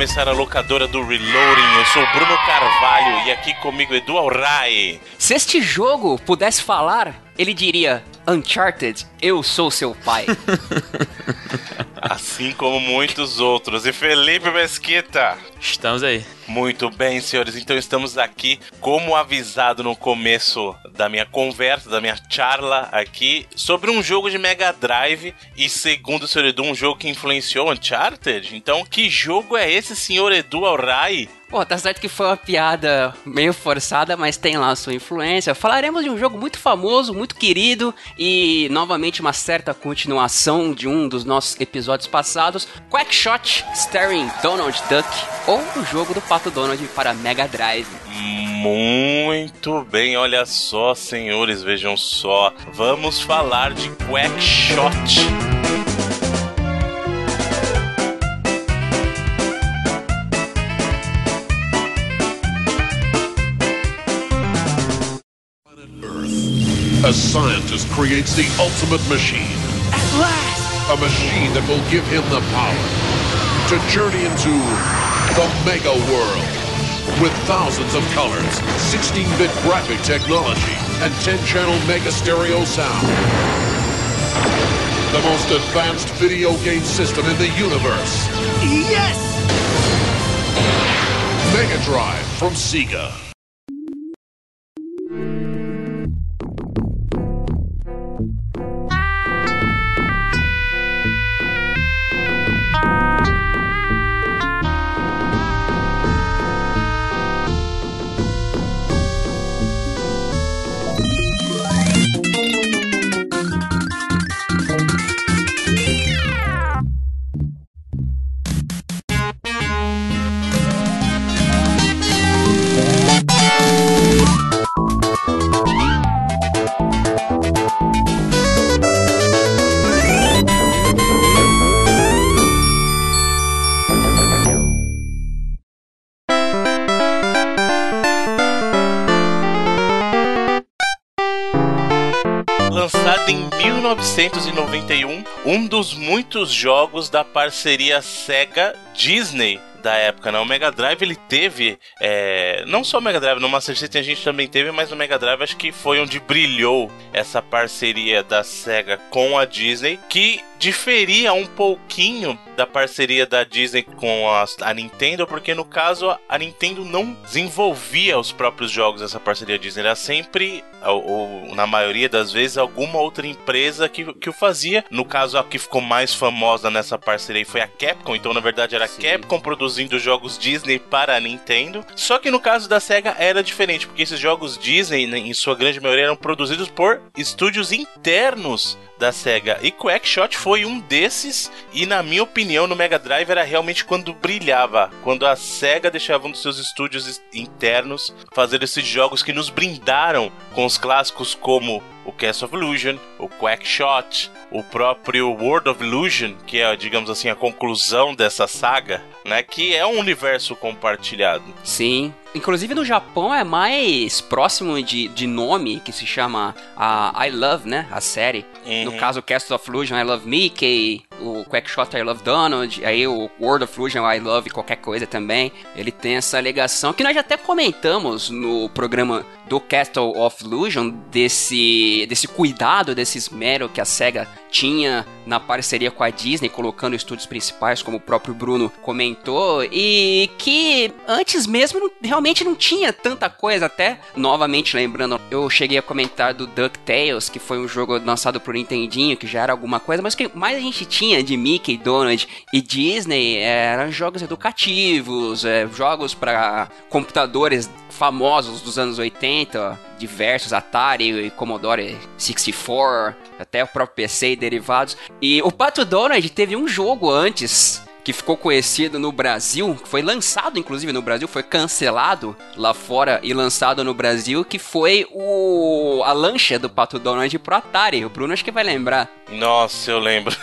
começar a locadora do Reloading. Eu sou o Bruno Carvalho e aqui comigo Edu Alray. Se este jogo pudesse falar, ele diria: Uncharted, eu sou seu pai. assim como muitos outros. E Felipe Mesquita. Estamos aí. Muito bem, senhores. Então estamos aqui, como avisado no começo da minha conversa, da minha charla aqui, sobre um jogo de Mega Drive e, segundo o senhor Edu, um jogo que influenciou Uncharted. Então, que jogo é esse, senhor Edu Alray? Pô, tá certo que foi uma piada meio forçada, mas tem lá a sua influência. Falaremos de um jogo muito famoso, muito querido e novamente uma certa continuação de um dos nossos episódios passados, Quackshot Starring Donald Duck, ou o jogo do Pato Donald para Mega Drive. Muito bem, olha só, senhores, vejam só. Vamos falar de Quackshot. A scientist creates the ultimate machine. At last! A machine that will give him the power to journey into the mega world. With thousands of colors, 16-bit graphic technology, and 10-channel mega stereo sound. The most advanced video game system in the universe. Yes! Mega Drive from Sega. 1991, um dos muitos jogos da parceria Sega Disney da época, né? O Mega Drive ele teve, é, não só o Mega Drive, no Master System a gente também teve, mas no Mega Drive acho que foi onde brilhou essa parceria da Sega com a Disney, que diferia um pouquinho da parceria da Disney com a, a Nintendo, porque no caso a Nintendo não desenvolvia os próprios jogos dessa parceria Disney, era sempre, ou, ou na maioria das vezes, alguma outra empresa que, que o fazia. No caso, a que ficou mais famosa nessa parceria foi a Capcom, então na verdade era a Capcom produzindo jogos Disney para a Nintendo. Só que no caso da Sega era diferente, porque esses jogos Disney, né, em sua grande maioria, eram produzidos por estúdios internos da Sega. E Quackshot foi um desses, e na minha opinião, no Mega Drive era realmente quando brilhava, quando a Sega deixava um dos seus estúdios internos fazer esses jogos que nos brindaram com os clássicos como o Castle of Illusion, o Quackshot, o próprio World of Illusion, que é, digamos assim, a conclusão dessa saga, né? Que é um universo compartilhado. Sim. Inclusive no Japão é mais próximo de, de nome, que se chama a I Love, né? A série. Uhum. No caso, o Castle of Illusion, I Love Mickey. O Quackshot, I Love Donald. Aí o World of Illusion, I Love qualquer coisa também. Ele tem essa alegação que nós até comentamos no programa do Castle of Illusion, desse, desse cuidado, desse esmero que a SEGA tinha na parceria com a Disney, colocando estúdios principais, como o próprio Bruno comentou, e que antes mesmo não, realmente não tinha tanta coisa, até novamente lembrando, eu cheguei a comentar do DuckTales, que foi um jogo lançado pro Nintendinho, que já era alguma coisa, mas o que mais a gente tinha de Mickey, Donald e Disney eram jogos educativos, é, jogos para computadores famosos dos anos 80, diversos, Atari e Commodore 64, até o próprio PC e derivados. E o Pato Donald teve um jogo antes que ficou conhecido no Brasil, foi lançado inclusive no Brasil, foi cancelado lá fora e lançado no Brasil, que foi o a lancha do Pato Donald pro Atari. O Bruno acho que vai lembrar. Nossa, eu lembro.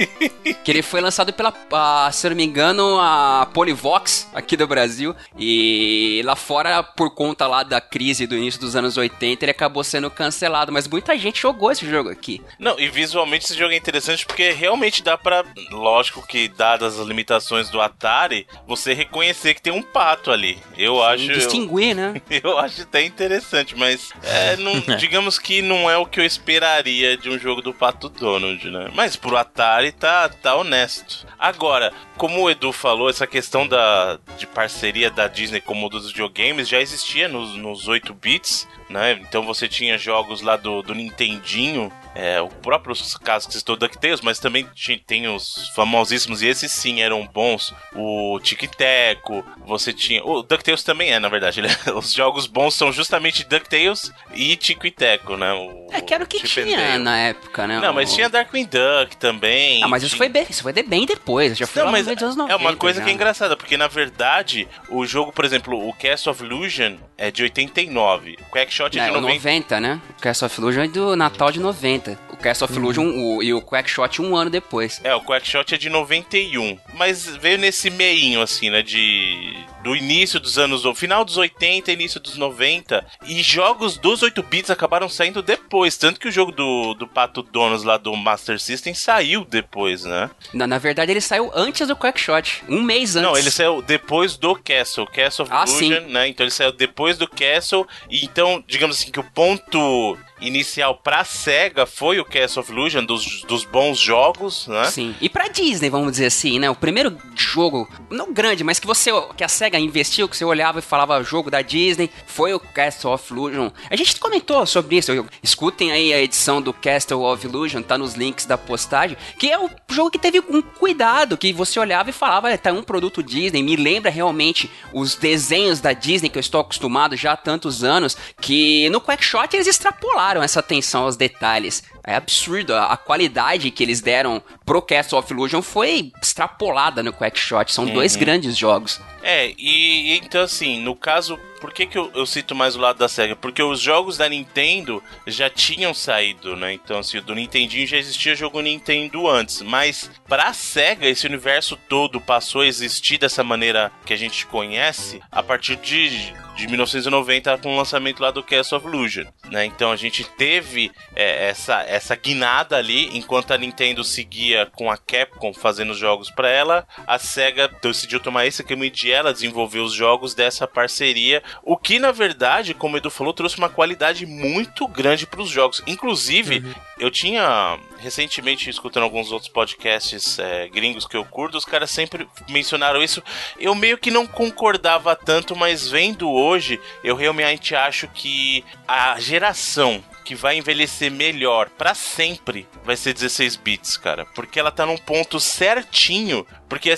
que ele foi lançado pela, a, se eu não me engano, a Polivox aqui do Brasil. E lá fora, por conta lá da crise do início dos anos 80, ele acabou sendo cancelado. Mas muita gente jogou esse jogo aqui. Não, e visualmente esse jogo é interessante porque realmente dá pra. Lógico que, dadas das limitações do Atari, você reconhecer que tem um pato ali. Eu Sim, acho. Distinguir, eu, né? Eu acho até interessante, mas é, não, digamos que não é o que eu esperaria de um jogo do Pato Donald, né? Mas pro Atari tá, tá honesto. Agora, como o Edu falou, essa questão da, de parceria da Disney com o dos videogames já existia nos, nos 8 bits, né? Então você tinha jogos lá do, do Nintendinho é, o próprio caso que citou DuckTales, mas também tem os famosíssimos, e esses sim eram bons. O Tic Teco, você tinha. O DuckTales também é, na verdade. Ele, os jogos bons são justamente DuckTales e Tico e Teco, né? O, é que era o que Chip tinha na época, né? Não, mas tinha Darkwing Duck também. Ah, mas isso, foi bem, isso foi bem depois. Já foi Não, mas anos 90, É uma coisa já. que é engraçada, porque na verdade, o jogo, por exemplo, o Cast of Illusion é de 89. O Quackshot é de 90. 90, né? O Cast of Illusion é do Natal de 90. 90. O Cast of Illusion uhum. o, e o Quackshot um ano depois. É, o Quackshot é de 91. Mas veio nesse meinho, assim, né? De. Do início dos anos. Do final dos 80, início dos 90. E jogos dos 8 bits acabaram saindo depois. Tanto que o jogo do, do Pato Donos lá do Master System saiu depois, né? Na, na verdade, ele saiu antes do Quackshot. Um mês antes. Não, ele saiu depois do Castle. Castle of ah, Illusion, sim. né? Então ele saiu depois do Castle. E então, digamos assim, que o ponto inicial pra SEGA foi o Castle of Illusion, dos, dos bons jogos, né? Sim. E pra Disney, vamos dizer assim, né? O primeiro jogo, não grande, mas que você que a SEGA investiu, que você olhava e falava jogo da Disney, foi o Castle of Illusion. A gente comentou sobre isso. Escutem aí a edição do Castle of Illusion, tá nos links da postagem, que é o jogo que teve um cuidado, que você olhava e falava, tá um produto Disney, me lembra realmente os desenhos da Disney que eu estou acostumado já há tantos anos, que no Quackshot eles extrapolaram essa atenção aos detalhes. É absurdo. A, qualidade que eles deram pro Castle of Illusion foi extrapolada no Quackshot. São uhum. dois grandes jogos. É, e então assim, no caso, por que, que eu, eu, cito mais o lado da SEGA? Porque os jogos da Nintendo já tinham saído, né? Então, assim, do Nintendinho já existia jogo Nintendo antes. Mas pra SEGA, esse universo todo passou a existir dessa maneira que a gente conhece a partir de de 1990 com o lançamento lá do Castle of Illusion, né? Então a gente teve é, essa, essa guinada ali, enquanto a Nintendo seguia com a Capcom fazendo jogos para ela, a Sega decidiu tomar esse caminho de ela desenvolver os jogos dessa parceria, o que na verdade, como o Edu falou, trouxe uma qualidade muito grande para os jogos. Inclusive, uhum. eu tinha recentemente escutando alguns outros podcasts é, gringos que eu curto, os caras sempre mencionaram isso. Eu meio que não concordava tanto, mas vendo hoje, eu realmente acho que a geração que vai envelhecer melhor para sempre vai ser 16 bits, cara. Porque ela tá num ponto certinho. Porque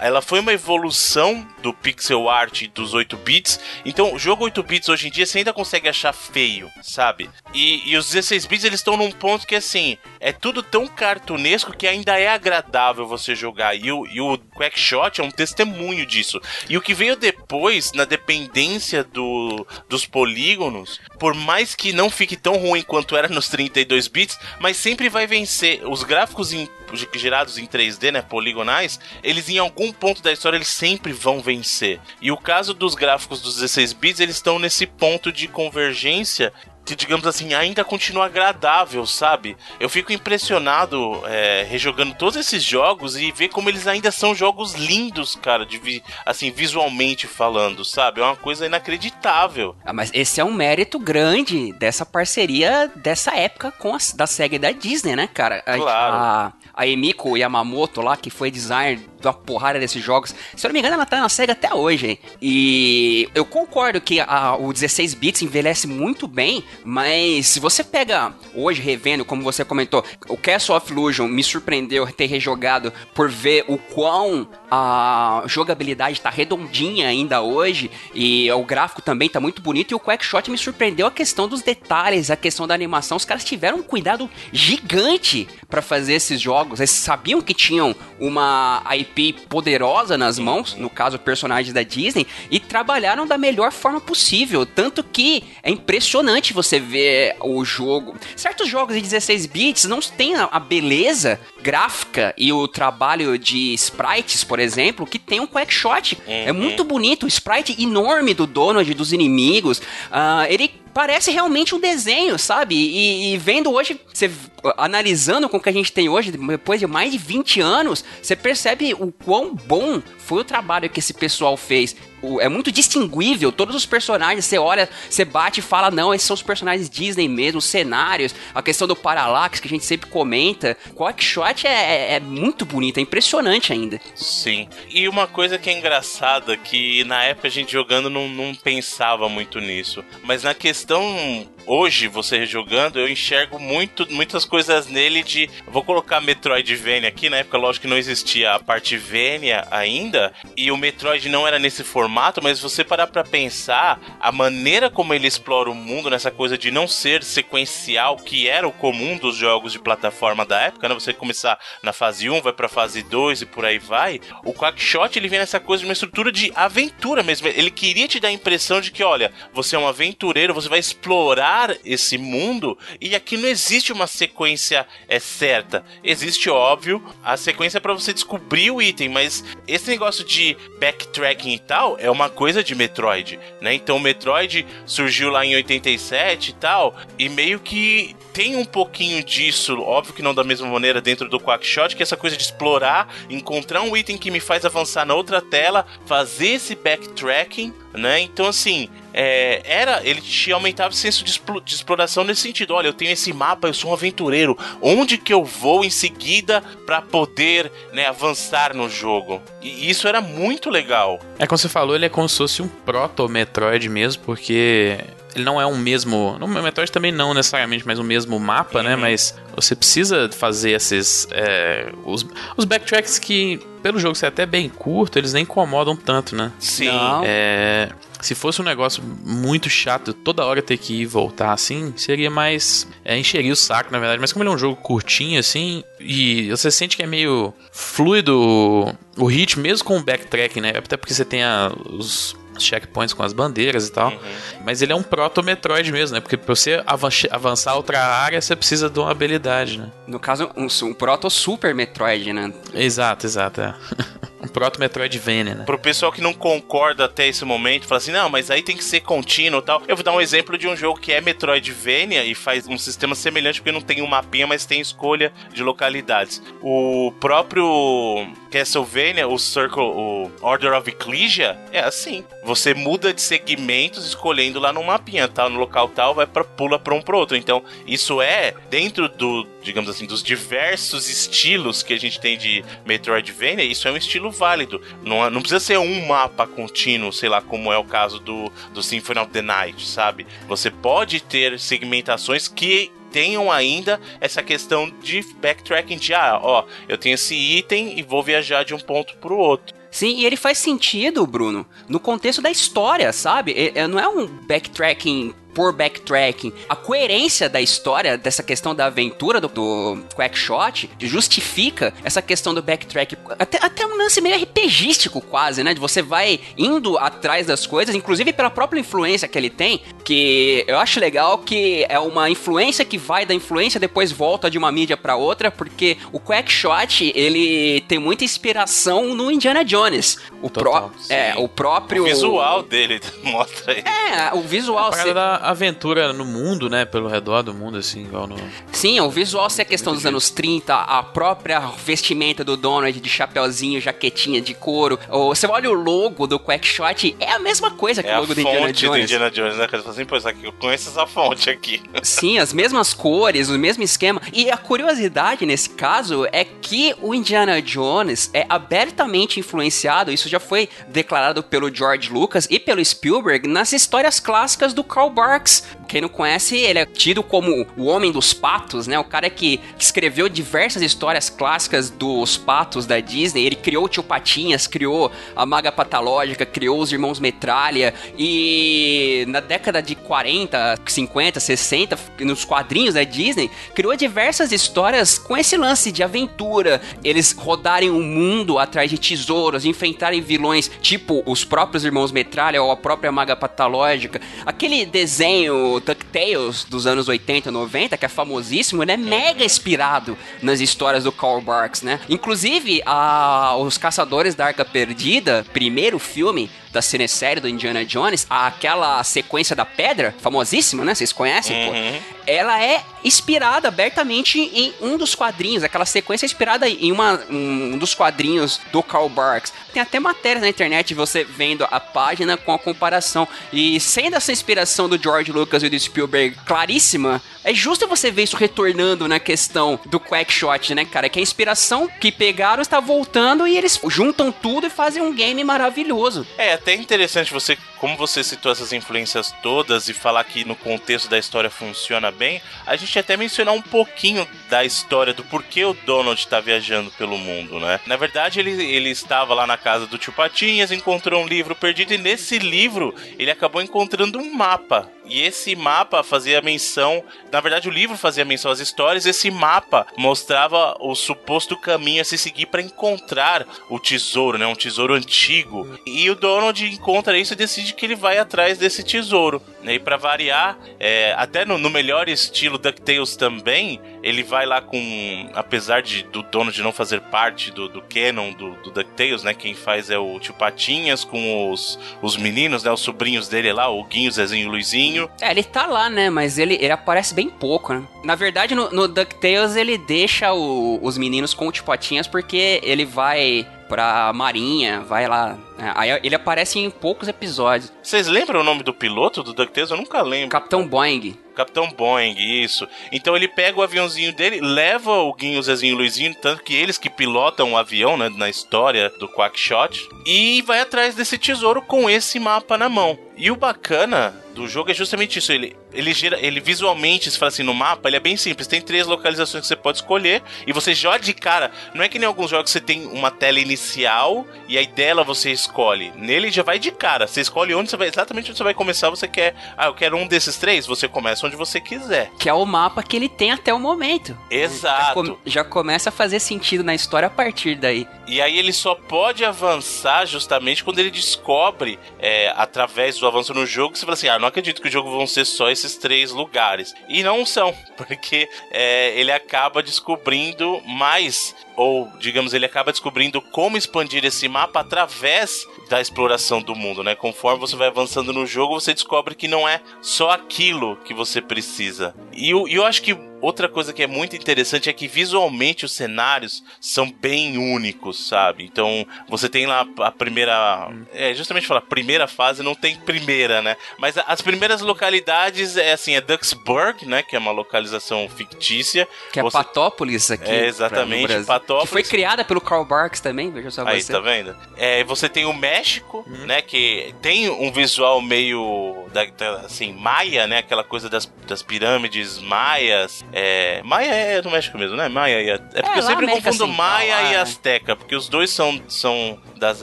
ela foi uma evolução do pixel art dos 8 bits. Então, o jogo 8 bits hoje em dia você ainda consegue achar feio, sabe? E, e os 16 bits eles estão num ponto que assim, é tudo tão cartunesco que ainda é agradável você jogar. E o, e o Quackshot é um testemunho disso. E o que veio depois, na dependência do, dos polígonos, por mais que não fique tão ruim quanto era nos 32 bits, mas sempre vai vencer. Os gráficos em, gerados em 3D, né, poligonais, eles em algum ponto da história eles sempre vão vencer. E o caso dos gráficos dos 16 bits, eles estão nesse ponto de convergência que, digamos assim, ainda continua agradável, sabe? Eu fico impressionado é, rejogando todos esses jogos e ver como eles ainda são jogos lindos, cara, de vi assim, visualmente falando, sabe? É uma coisa inacreditável. Ah, mas esse é um mérito grande dessa parceria dessa época com a, da SEGA e da Disney, né, cara? A, claro. A, a Emiko Yamamoto lá, que foi designer da porrada desses jogos, se eu não me engano, ela tá na SEGA até hoje, hein? E eu concordo que a, o 16 bits envelhece muito bem, mas se você pega hoje, revendo, como você comentou, o Castle of Illusion me surpreendeu ter rejogado por ver o quão a jogabilidade tá redondinha ainda hoje e o gráfico também tá muito bonito e o Quackshot me surpreendeu a questão dos detalhes, a questão da animação. Os caras tiveram um cuidado gigante para fazer esses jogos. Eles sabiam que tinham uma IP poderosa nas mãos, no caso personagens da Disney, e trabalharam da melhor forma possível, tanto que é impressionante você ver o jogo. Certos jogos de 16 bits não têm a beleza gráfica e o trabalho de sprites, por exemplo, que tem um Quackshot. É uhum. É muito bonito, o sprite enorme do Donald, dos inimigos. Uh, ele parece realmente um desenho, sabe? E, e vendo hoje, você analisando com o que a gente tem hoje, depois de mais de 20 anos, você percebe o quão bom foi o trabalho que esse pessoal fez. É muito distinguível, todos os personagens, você olha, você bate e fala, não, esses são os personagens Disney mesmo, os cenários, a questão do Parallax, que a gente sempre comenta. Quackshot é, é, é muito bonito, é impressionante ainda. Sim. E uma coisa que é engraçada, que na época a gente jogando não, não pensava muito nisso. Mas na questão hoje, você jogando, eu enxergo muito, muitas coisas nele de. Vou colocar Metroidvania aqui, na época, lógico que não existia a parte Vania ainda, e o Metroid não era nesse formato, mas você parar pra pensar, a maneira como ele explora o mundo, nessa coisa de não ser sequencial, que era o comum dos jogos de plataforma da época, né? Você começar na fase 1, vai pra fase 2 e por aí vai. O Quackshot, ele vem nessa coisa de uma estrutura de aventura mesmo. Ele queria te dar a impressão de que, olha, você é um aventureiro, você vai explorar esse mundo, e aqui não existe uma sequência é, certa. Existe, óbvio, a sequência para você descobrir o item, mas esse negócio de backtracking e tal é uma coisa de Metroid, né? Então o Metroid surgiu lá em 87 e tal, e meio que tem um pouquinho disso, óbvio que não da mesma maneira dentro do Quackshot, que é essa coisa de explorar, encontrar um item que me faz avançar na outra tela, fazer esse backtracking, né? Então assim, é, era ele te aumentava o senso de, de, exploração nesse sentido. Olha, eu tenho esse mapa, eu sou um aventureiro. Onde que eu vou em seguida para poder né, avançar no jogo? E isso era muito legal. É como você falou, ele é como se fosse um proto Metroid mesmo, porque ele não é um mesmo. No Metroid também não necessariamente, mas o mesmo mapa, né? uhum. né? Mas você precisa fazer esses. É, os, os backtracks que, pelo jogo ser até bem curto, eles nem incomodam tanto, né? Sim. É, se fosse um negócio muito chato, toda hora ter que ir e voltar assim, seria mais. É, encheria o saco, na verdade. Mas como ele é um jogo curtinho, assim, e você sente que é meio fluido o ritmo, mesmo com o backtracking, né? Até porque você tem a, os checkpoints com as bandeiras e tal. Uhum. Mas ele é um proto-Metroid mesmo, né? Porque pra você avançar outra área, você precisa de uma habilidade, né? No caso, um, um proto-Super Metroid, né? Exato, exato, é. um proto Metroidvania, né? Pro pessoal que não concorda até esse momento, fala assim, não, mas aí tem que ser contínuo e tal. Eu vou dar um exemplo de um jogo que é Metroidvania e faz um sistema semelhante, porque não tem um mapinha, mas tem escolha de localidades. O próprio Castlevania, o Circle, o Order of Ecclesia, é assim. Você muda de segmentos escolhendo lá no mapinha, tá? No local tal, vai pra, pula pra um pro outro. Então, isso é dentro do, digamos assim, dos diversos estilos que a gente tem de Metroidvania, isso é um estilo válido. Não, não precisa ser um mapa contínuo, sei lá, como é o caso do, do Symphony of the Night, sabe? Você pode ter segmentações que tenham ainda essa questão de backtracking de ah, ó, eu tenho esse item e vou viajar de um ponto pro outro. Sim, e ele faz sentido, Bruno, no contexto da história, sabe? É, não é um backtracking por backtracking. A coerência da história, dessa questão da aventura do, do Quackshot, justifica essa questão do backtrack. Até, até um lance meio RPGístico, quase, né? De você vai indo atrás das coisas, inclusive pela própria influência que ele tem, que eu acho legal que é uma influência que vai da influência, depois volta de uma mídia para outra, porque o Quackshot, ele tem muita inspiração no Indiana Jones. O, Total, pro, é, o próprio... O visual dele mostra aí. É, o visual... A aventura no mundo, né? Pelo redor do mundo, assim, igual no. Sim, o visual, se é questão dos anos 30, a própria vestimenta do Donald de chapeuzinho, jaquetinha de couro. Ou você olha o logo do Quackshot, é a mesma coisa que é o logo do Indiana Jones. do Indiana Jones, né? Você fala assim, pois aqui, eu conheço essa fonte aqui. Sim, as mesmas cores, o mesmo esquema. E a curiosidade nesse caso é que o Indiana Jones é abertamente influenciado, isso já foi declarado pelo George Lucas e pelo Spielberg nas histórias clássicas do Carl Barks Marx, quem não conhece, ele é tido como o homem dos patos, né? O cara que escreveu diversas histórias clássicas dos patos da Disney. Ele criou o Tio Patinhas, criou a Maga Patológica, criou os Irmãos Metralha. E na década de 40, 50, 60, nos quadrinhos da Disney, criou diversas histórias com esse lance de aventura. Eles rodarem o mundo atrás de tesouros, enfrentarem vilões, tipo os próprios Irmãos Metralha ou a própria Maga Patológica. Aquele desenho desenho DuckTales dos anos 80 e 90, que é famosíssimo, ele é mega inspirado nas histórias do Carl Barks, né? Inclusive, a, os Caçadores da Arca Perdida, primeiro filme, da cinesérie do Indiana Jones, aquela sequência da pedra, famosíssima, né? Vocês conhecem, Uhum. pô? Ela é inspirada abertamente em um dos quadrinhos. Aquela sequência é inspirada em uma, um dos quadrinhos do Karl Barks. Tem até matérias na internet você vendo a página com a comparação. E sendo essa inspiração do George Lucas e do Spielberg claríssima, é justo você ver isso retornando na questão do Quackshot, né, cara? Que a inspiração que pegaram está voltando e eles juntam tudo e fazem um game maravilhoso. É até interessante você, como você citou essas influências todas e falar que no contexto da história funciona bem, a gente até mencionar um pouquinho da história do porquê o Donald está viajando pelo mundo, né? Na verdade, ele, ele estava lá na casa do tio Patinhas, encontrou um livro perdido e nesse livro ele acabou encontrando um mapa. E esse mapa fazia menção, na verdade o livro fazia menção às histórias, esse mapa mostrava o suposto caminho a se seguir para encontrar o tesouro, né? Um tesouro antigo. E o Donald encontra isso e decide que ele vai atrás desse tesouro. Né? E para variar, é, até no, no melhor estilo DuckTales também, ele vai lá com. Apesar de do Donald não fazer parte do, do canon do, do DuckTales, né? Quem faz é o tio Patinhas com os, os meninos, né? Os sobrinhos dele lá, o Guinho, Zezinho e o Luizinho. É, ele tá lá, né? Mas ele, ele aparece bem pouco, né? Na verdade, no, no DuckTales, ele deixa o- os meninos com o Tipotinhas porque ele vai pra marinha, vai lá. É, Aí ele aparece em poucos episódios. Vocês lembram o nome do piloto do DuckTales? Eu nunca lembro. Capitão Boeing. Capitão Boeing, isso. Então ele pega o aviãozinho dele, leva o Guinho, Zezinho e o Luizinho, tanto que eles que pilotam o avião, né, na história do Quackshot, e vai atrás desse tesouro com esse mapa na mão. E o bacana do jogo é justamente isso, ele, ele, gera, ele visualmente, se fala assim, no mapa, ele é bem simples, tem três localizações que você pode escolher, e você já de cara, não é que nem alguns jogos você tem uma tela inicial, e aí dela você escolhe. Nele já vai de cara, você escolhe onde você vai, exatamente onde você vai começar, você quer, ah, eu quero um desses três, você começa onde você quiser. Que é o mapa que ele tem até o momento. Já, Exato. com- já começa a fazer sentido na história a partir daí. E aí ele só pode avançar justamente quando ele descobre, é, através do avanço no jogo, que você fala assim, ah, não acredito que o jogo vão ser só esses três lugares. E não são, porque é, ele acaba descobrindo mais, ou digamos, ele acaba descobrindo como expandir esse mapa através da exploração do mundo, né? Conforme você vai avançando no jogo, você descobre que não é só aquilo que você precisa. E eu, eu acho que outra coisa que é muito interessante é que visualmente os cenários são bem únicos, sabe? Então você tem lá a primeira. É justamente falar, primeira fase não tem primeira, né? Mas as primeiras localidades é assim, é Duxburg, né? Que é uma localização fictícia. Que é Você- Patópolis aqui. É, exatamente, no Que foi criada pelo Karl Barks também, veja só Aí, você. tá vendo? É, você tem o México, Uhum. né? Que tem um visual meio da, da- assim, maia, né? Aquela coisa das, das pirâmides maias. É, maia é do México mesmo, né? Maia e a- É porque É, eu sempre América confundo Central, maia lá, e né? Azteca, porque os dois são, são das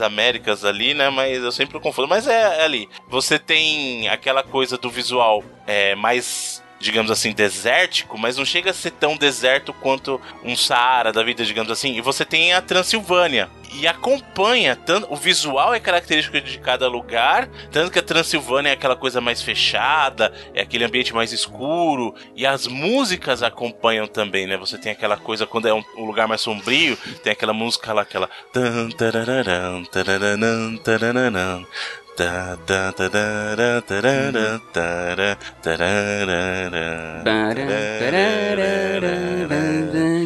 Américas ali, né? Mas eu sempre confundo. Mas é, é ali. Você tem aquela coisa do visual é, mais digamos assim, desértico, mas não chega a ser tão deserto quanto um Saara da vida, digamos assim. E você tem a Transilvânia. E acompanha, tanto, o visual é característico de cada lugar, tanto que a Transilvânia é aquela coisa mais fechada, é aquele ambiente mais escuro, e as músicas acompanham também, né? Você tem aquela coisa, quando é um, um lugar mais sombrio, tem aquela música lá, aquela. Tá, tá.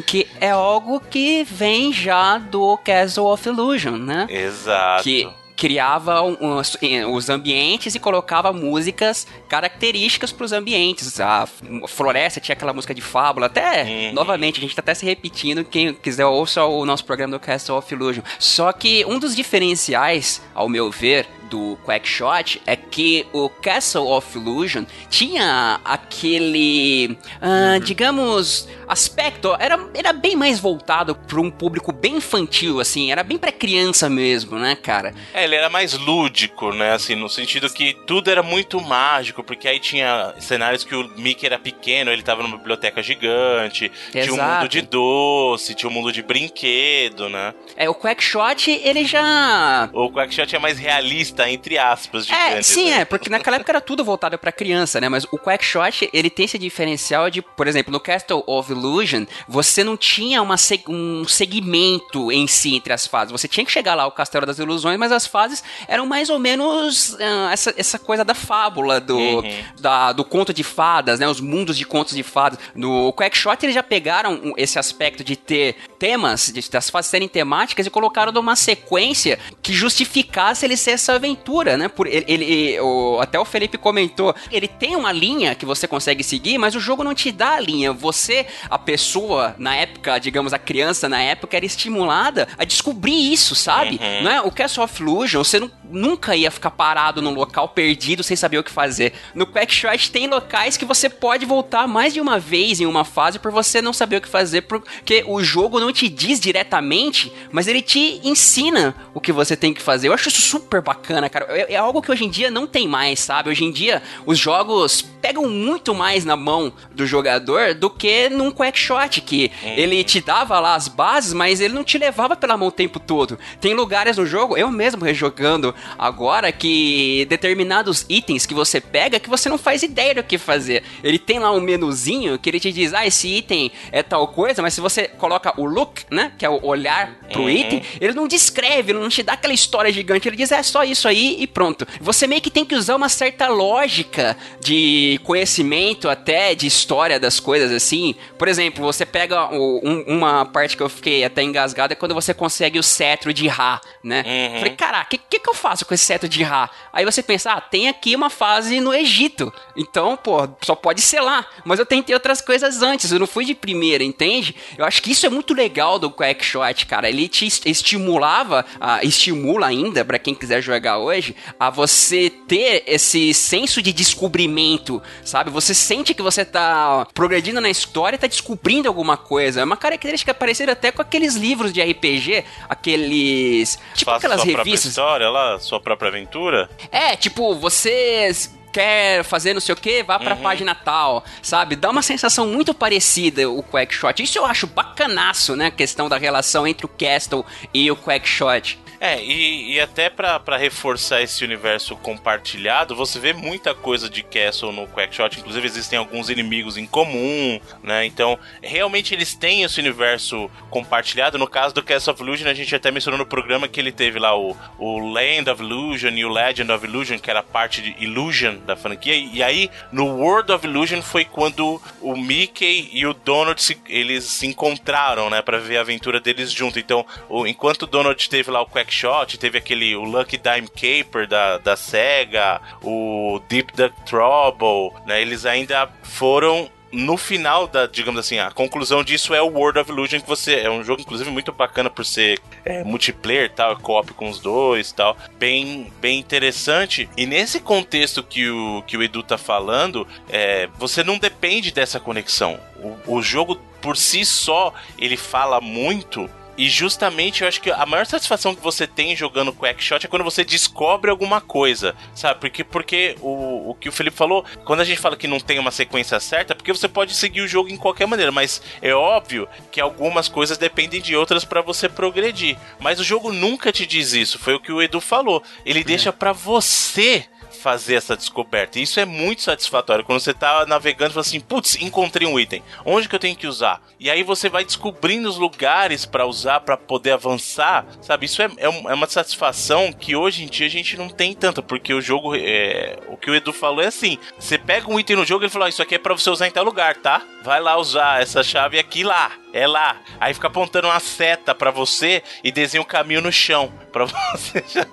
Que é algo que vem já do Castle of Illusion, né? Exato. Que criava um- eh, os ambientes e colocava músicas características para os ambientes. A floresta tinha aquela música de fábula. Até, Uhum. novamente, a gente tá até se repetindo. Quem quiser ouça o nosso programa do Castle of Illusion. Só que um dos diferenciais, ao meu ver, do Quackshot é que o Castle of Illusion tinha aquele, ah, digamos, aspecto, era, era bem mais voltado para um público bem infantil, assim, era bem para criança mesmo, né, cara? É, ele era mais lúdico, né? Assim, no sentido que tudo era muito mágico, porque aí tinha cenários que o Mickey era pequeno, ele tava numa biblioteca gigante, tinha um Exato. mundo de doce, tinha um mundo de brinquedo, né? É, o Quackshot, ele já... O Quackshot é mais realista realista, entre aspas, É, gigantes. sim, né? é, porque naquela época era tudo voltado pra criança, né? Mas o Quackshot, ele tem esse diferencial de, por exemplo, no Castle of Illusion, você não tinha uma um segmento em si entre as fases. Você tinha que chegar lá ao Castelo das Ilusões, mas as fases eram mais ou menos ah, essa, essa coisa da fábula, do, Uhum. da- do conto de fadas, né? Os mundos de contos de fadas. No Quackshot, eles já pegaram esse aspecto de ter temas, de, das fases serem temáticas e colocaram numa sequência que justificasse ele ser essa aventura, né? Por, ele, ele- o- até o Felipe comentou, ele tem uma linha que você consegue seguir, mas o jogo não te dá a linha. Você, a pessoa, na época, digamos, a criança na época, era estimulada a descobrir isso, sabe? Não é? O Castle of Illusion, você não- nunca ia ficar parado num local perdido sem saber o que fazer. No Quackshot tem locais que você pode voltar mais de uma vez em uma fase por você não saber o que fazer, porque o jogo não te diz diretamente, mas ele te ensina o que você tem que fazer. Eu acho isso super bacana, cara. É, é algo que hoje em dia não tem mais, sabe? Hoje em dia os jogos pegam muito mais na mão do jogador do que num Quackshot, que ele te dava lá as bases, mas ele não te levava pela mão o tempo todo. Tem lugares no jogo, eu mesmo rejogando agora, que determinados itens que você pega que você não faz ideia do que fazer. Ele tem lá um menuzinho que ele te diz, ah, esse item é tal coisa, mas se você coloca o look, né, que é o olhar pro Uhum. item, ele não descreve, ele não te dá aquela história gigante, ele diz, é só isso aí e pronto. Você meio que tem que usar uma certa lógica de conhecimento até de história das coisas assim. Por exemplo, você pega o- um- uma parte que eu fiquei até engasgado é quando você consegue o cetro de Ra, né? Uhum. Falei, caraca, o que, que, que eu faço com esse cetro de Ra? Aí você pensa, ah, tem aqui uma fase no Egito. Então, pô, só pode ser lá. Mas eu tentei outras coisas antes, eu não fui de primeira, entende? Eu acho que isso é muito legal do Quackshot, cara. Ele te est- estimulava, ah, estimula ainda, pra quem quiser jogar hoje, a você ter esse senso de descobrimento, sabe? Você sente que você tá progredindo na história, tá descobrindo alguma coisa. É uma característica parecida até com aqueles livros de RPG, aqueles. Tipo Faça aquelas sua própria revistas. história lá, sua própria aventura. É, tipo, você quer fazer não sei o que, vá Uhum. pra página tal, sabe? Dá uma sensação muito parecida o Quackshot. Isso eu acho bacanaço, né? A questão da relação entre o Castle e o Quackshot. É, e, e até pra reforçar esse universo compartilhado, você vê muita coisa de Castle no Quackshot, inclusive existem alguns inimigos em comum, né? Então, realmente eles têm esse universo compartilhado. No caso do Castle of Illusion, a gente até mencionou no programa que ele teve lá o, o Land of Illusion e o Legend of Illusion, que era parte de Illusion da franquia. E, aí, no World of Illusion foi quando o Mickey e o Donald se, eles se encontraram, né, Pra ver a aventura deles junto. Então, o- enquanto o Donald teve lá o Quackshot, teve aquele o Lucky Dime Caper da, da Sega, o Deep Duck Trouble, né? Eles ainda foram no final da, digamos assim, a conclusão disso é o World of Illusion, que você é um jogo inclusive muito bacana por ser é, multiplayer, tal, co-op com os dois, tal, bem, bem interessante. E nesse contexto que o que o Edu tá falando, é, você não depende dessa conexão. O, o jogo por si só ele fala muito e justamente eu acho que a maior satisfação que você tem jogando Quackshot é quando você descobre alguma coisa, sabe? Porque, porque o, o que o Felipe falou, quando a gente fala que não tem uma sequência certa, é porque você pode seguir o jogo em qualquer maneira, mas é óbvio que algumas coisas dependem de outras pra você progredir. Mas o jogo nunca te diz isso, foi o que o Edu falou. Ele deixa pra você fazer essa descoberta. E isso é muito satisfatório. Quando você tá navegando e fala assim, putz, encontrei um item. Onde que eu tenho que usar? E aí você vai descobrindo os lugares pra usar, pra poder avançar. Sabe? Isso é, é, é uma satisfação que hoje em dia a gente não tem tanto. Porque o jogo, é, o que o Edu falou é assim: você pega um item no jogo e ele falou, "Ó, isso aqui é pra você usar em tal lugar, tá? Vai lá usar essa chave aqui lá. É lá. Aí fica apontando uma seta pra você e desenha um caminho no chão. Pra você já...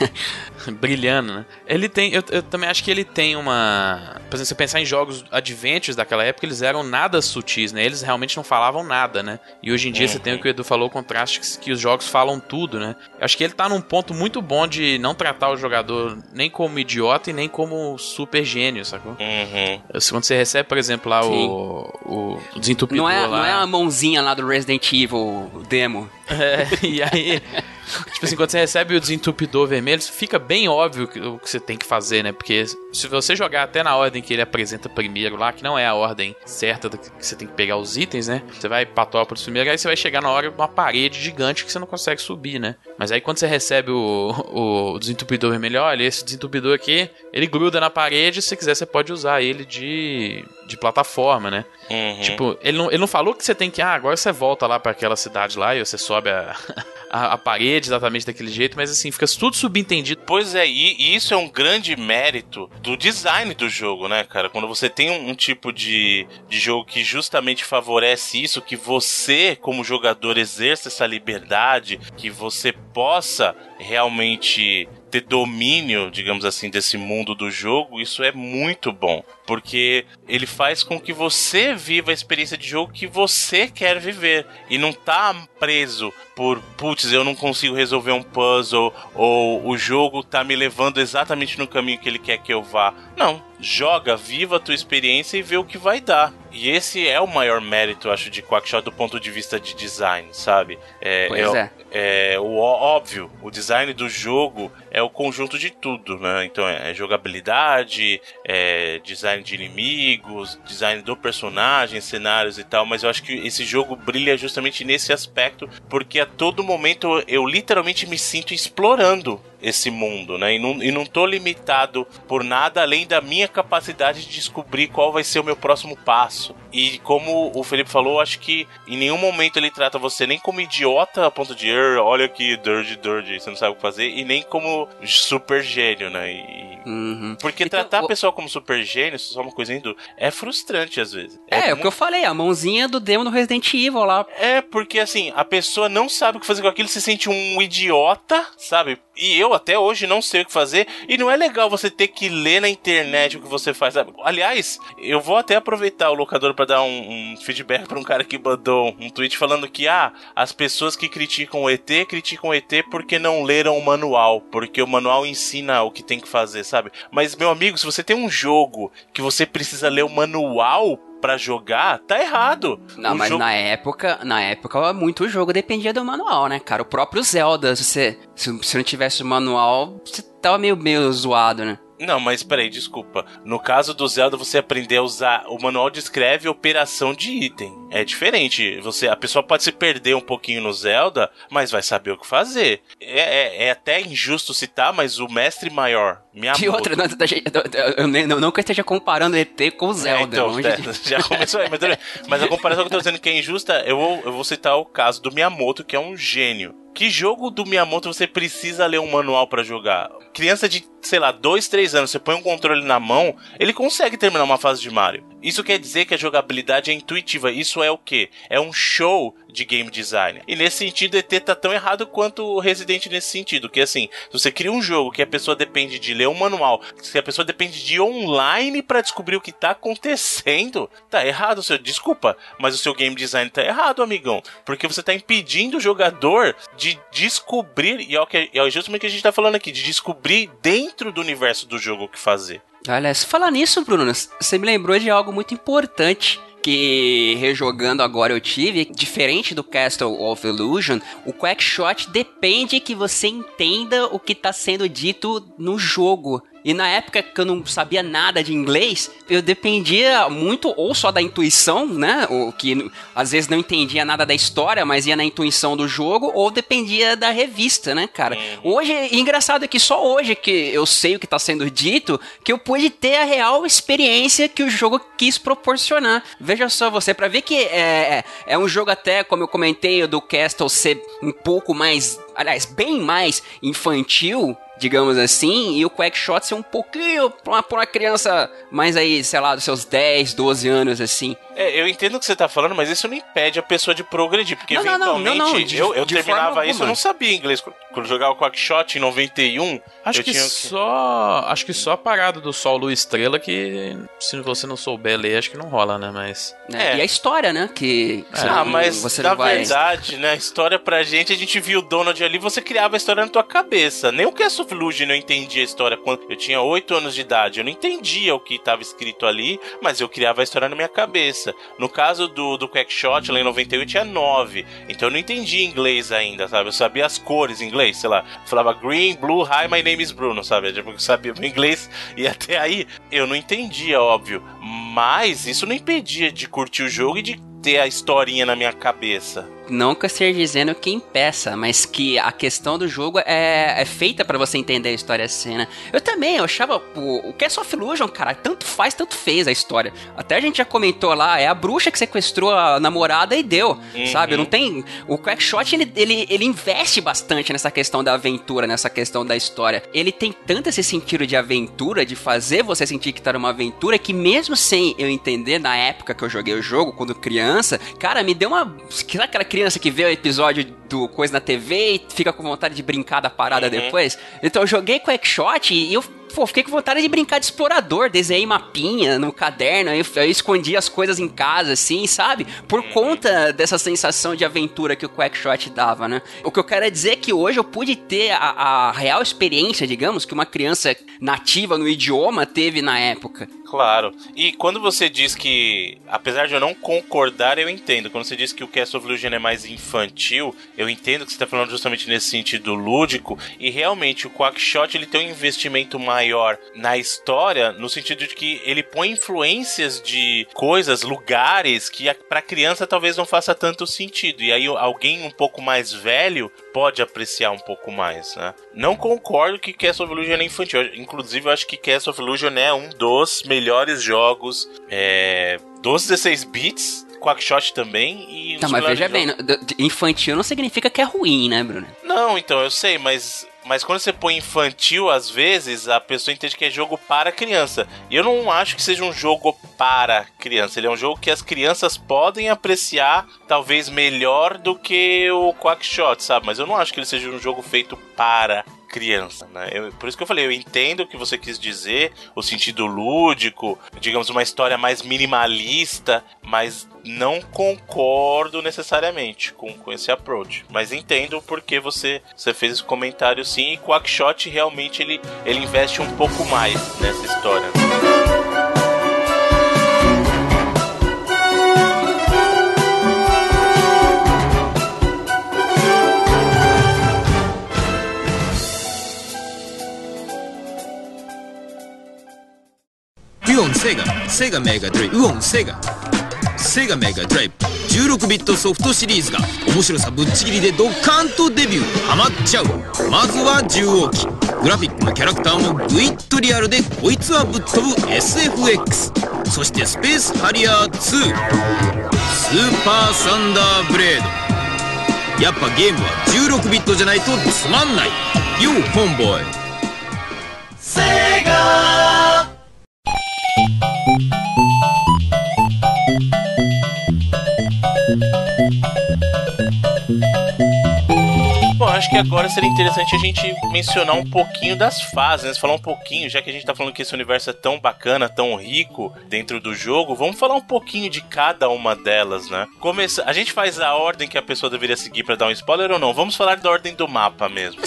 Brilhando, né? Ele tem. Eu, eu também acho que ele tem uma. Por exemplo, se você pensar em jogos adventures daquela época, eles eram nada sutis, né? Eles realmente não falavam nada, né? E hoje em dia você tem o que o Edu falou, o contraste que, que os jogos falam tudo, né? Eu acho que ele tá num ponto muito bom de não tratar o jogador nem como idiota e nem como super gênio, sacou? Uhum. Quando você recebe, por exemplo, lá Sim. o, o desentupidor Não é, lá. não é a mãozinha lá do Resident Evil demo. É, e aí, tipo assim, quando você recebe o desentupidor vermelho, fica bem óbvio o que você tem que fazer, né? Porque se você jogar até na ordem que ele apresenta primeiro lá, que não é a ordem certa que você tem que pegar os itens, né? Você vai Patópolis primeiro, aí você vai chegar na hora de uma parede gigante que você não consegue subir, né? Mas aí quando você recebe o, o desentupidor vermelho, olha, esse desentupidor aqui, ele gruda na parede, se quiser você pode usar ele de, de plataforma, né? Uhum. Tipo, ele não, ele não falou que você tem que, ah, agora você volta lá para aquela cidade lá e você sobe a, a, a, parede exatamente daquele jeito, mas assim, fica tudo subentendido. Pois é, e, isso é um grande mérito do design do jogo, né, cara? Quando você tem um, um, tipo de, de jogo que justamente favorece isso, que você, como jogador, exerça essa liberdade, que você possa realmente ter domínio, digamos assim, desse mundo do jogo, isso é muito bom. Porque ele faz com que você viva a experiência de jogo que você quer viver. E não tá preso por, putz, eu não consigo resolver um puzzle, ou o jogo tá me levando exatamente no caminho que ele quer que eu vá. Não. Joga, viva a tua experiência e vê o que vai dar. E esse é o maior mérito, eu acho, de Quackshot do ponto de vista de design, sabe? É, pois é. é. é o óbvio, o design do jogo é o conjunto de tudo, né? Então é jogabilidade, é design de inimigos, design do personagem, cenários e tal, mas eu acho que esse jogo brilha justamente nesse aspecto, porque a todo momento eu literalmente me sinto explorando esse mundo, né? E não, e não tô limitado por nada além da minha capacidade de descobrir qual vai ser o meu próximo passo. E como o Felipe falou, acho que em nenhum momento ele trata você nem como idiota a ponto de, olha aqui, dirty, dirty, você não sabe o que fazer, e nem como super gênio, né? E, uhum. Porque então, tratar o... a pessoa como super gênio, só uma coisa indo, é frustrante às vezes. É, é, é o que eu falei, a mãozinha do demo no Resident Evil lá. É, porque assim, a pessoa não sabe o que fazer com aquilo, se sente um idiota, sabe? E eu até hoje não sei o que fazer. E não é legal você ter que ler na internet o que você faz. Sabe? Aliás, eu vou até aproveitar o locador para dar um, um feedback para um cara que mandou um tweet falando que ah, as pessoas que criticam o ET criticam o ET porque não leram o manual, porque o manual ensina o que tem que fazer, sabe? Mas meu amigo, se você tem um jogo que você precisa ler o manual para jogar, tá errado. Não, o mas jogo... na época, na época, muito jogo dependia do manual, né, cara? O próprio Zelda, se você se, se não tivesse o manual, você tava meio, meio zoado, né? Não, mas peraí, desculpa. No caso do Zelda, você aprender a usar. O manual descreve operação de item. É diferente. Você, a pessoa pode se perder um pouquinho no Zelda, mas vai saber o que fazer. É, é, é até injusto citar, mas o mestre maior. Minha de outra, não, eu, eu, eu esteja comparando ET com o Zelda. É, então, é, já começou aí, mas, mas a comparação que eu tô dizendo que é injusta, eu vou, eu vou citar o caso do Miyamoto, que é um gênio. Que jogo do Miyamoto você precisa ler um manual para jogar? Criança de, sei lá, 2, 3 anos, você põe um controle na mão, ele consegue terminar uma fase de Mario. Isso quer dizer que a jogabilidade é intuitiva. Isso é o que? É um show de game design. E nesse sentido, ET tá tão errado quanto o Resident nesse sentido. Que assim, se você cria um jogo que a pessoa depende de ler um manual, se a pessoa depende de online para descobrir o que tá acontecendo, tá errado seu. Desculpa, mas o seu game design tá errado, amigão. Porque você tá impedindo o jogador de descobrir, e é, o que, é justamente que a gente tá falando aqui, de descobrir dentro do universo do jogo o que fazer. Olha, se falar nisso, Bruno, você me lembrou de algo muito importante que rejogando agora eu tive, diferente do Castle of Illusion, o Quackshot depende que você entenda o que está sendo dito no jogo. E na época que eu não sabia nada de inglês, eu dependia muito ou só da intuição, né? O que às vezes não entendia nada da história, mas ia na intuição do jogo, ou dependia da revista, né, cara? Uhum. Hoje, engraçado é que só hoje que eu sei o que tá sendo dito, que eu pude ter a real experiência que o jogo quis proporcionar. Veja só você, para ver que é, é, é um jogo até, como eu comentei, do Castle ser um pouco mais, aliás, bem mais infantil, digamos assim, e o Quackshot ser um pouquinho pra uma, pra uma criança mais aí, sei lá, dos seus 10, 12 anos, assim. É, eu entendo o que você tá falando, mas isso não impede a pessoa de progredir, porque não, eventualmente não, não, de, eu, eu terminava isso, eu não sabia inglês. Quando eu jogava o Quackshot em 91, acho que, que, só acho que só a parada do Sol Lua Estrela que se você não souber ler, acho que não rola, né, mas é, é. E a história, né, que é. Ah, mas você na vai... verdade, né, a história pra gente, a gente viu o Donald ali, você criava a história na tua cabeça. Nem o que é eu entendi a história quando eu tinha 8 anos de idade. Eu não entendia o que estava escrito ali, mas eu criava a história na minha cabeça. No caso do, do Quackshot, lá em 91, eu tinha 9. Então eu não entendi inglês ainda, sabe? Eu sabia as cores em inglês, sei lá. Falava green, blue, hi, my name is Bruno, sabe? Tipo, eu sabia inglês e até aí eu não entendia, óbvio. Mas isso não impedia de curtir o jogo e de ter a historinha na minha cabeça não que eu esteja dizendo que impeça, mas que a questão do jogo é, é feita para você entender a história assim, né? Eu também, eu achava o, o Cast of Illusion, cara, tanto faz, tanto fez a história. Até a gente já comentou lá, é a bruxa que sequestrou a namorada e deu, uhum. sabe? Não tem... O Quackshot, ele, ele, ele investe bastante nessa questão da aventura, nessa questão da história. Ele tem tanto esse sentido de aventura, de fazer você sentir que tá numa aventura, que mesmo sem eu entender na época que eu joguei o jogo, quando criança, cara, me deu uma... Sabe aquela criança criança que vê o episódio do coisa na TV e fica com vontade de brincar da parada uhum. depois. Então eu joguei Quackshot e eu pô, fiquei com vontade de brincar de explorador, desenhei mapinha no caderno, eu, eu escondi as coisas em casa, assim, sabe? Por uhum. conta dessa sensação de aventura que o Quackshot dava, né? O que eu quero é dizer que hoje eu pude ter a, a real experiência, digamos, que uma criança nativa no idioma teve na época. Claro. E quando você diz que, apesar de eu não concordar, eu entendo. Quando você diz que o Castle of Illusion é mais infantil, eu entendo que você está falando justamente nesse sentido lúdico. E realmente o Quackshot ele tem um investimento maior na história, no sentido de que ele põe influências de coisas, lugares que para criança talvez não faça tanto sentido. E aí alguém um pouco mais velho pode apreciar um pouco mais, né? Não concordo que Castle of Illusion é infantil. Inclusive, eu acho que Castle of Illusion é um dos melhores jogos é, dos 16 bits Quackshot também e Tá, mas veja bem, infantil não significa que é ruim, né, Bruno? Não, então eu sei, mas mas quando você põe infantil, às vezes a pessoa entende que é jogo para criança. E eu não acho que seja um jogo para criança. Ele é um jogo que as crianças podem apreciar, talvez melhor do que o Quackshot, sabe? Mas eu não acho que ele seja um jogo feito para criança, né? Eu, por isso que eu falei, eu entendo o que você quis dizer, o sentido lúdico, digamos, uma história mais minimalista, mas não concordo necessariamente com, com esse approach. Mas entendo porque você, você fez esse comentário sim, e Quackshot realmente ele, ele investe um pouco mais nessa história. ウオンセガ。セガメガドライブ。ウオンセガ。セガメガドライブ。16ビットソフトシリーズが面白さぶっちぎりでドッカンとデビュー。ハマっちゃう。まずは10号機グラフィックもキャラクターもグイッとリアルでこいつはぶっ飛ぶ SFX そしてスペースハリアー2スーパーサンダーブレード。やっぱゲームは16ビットじゃないとつまんない。YO ホンボイセガ Bom, acho que agora seria interessante a gente mencionar um pouquinho das fases, né? falar um pouquinho, já que a gente tá falando que esse universo é tão bacana, tão rico dentro do jogo, vamos falar um pouquinho de cada uma delas, né? Começa... A gente faz a ordem que a pessoa deveria seguir para dar um spoiler ou não? Vamos falar da ordem do mapa mesmo. Né?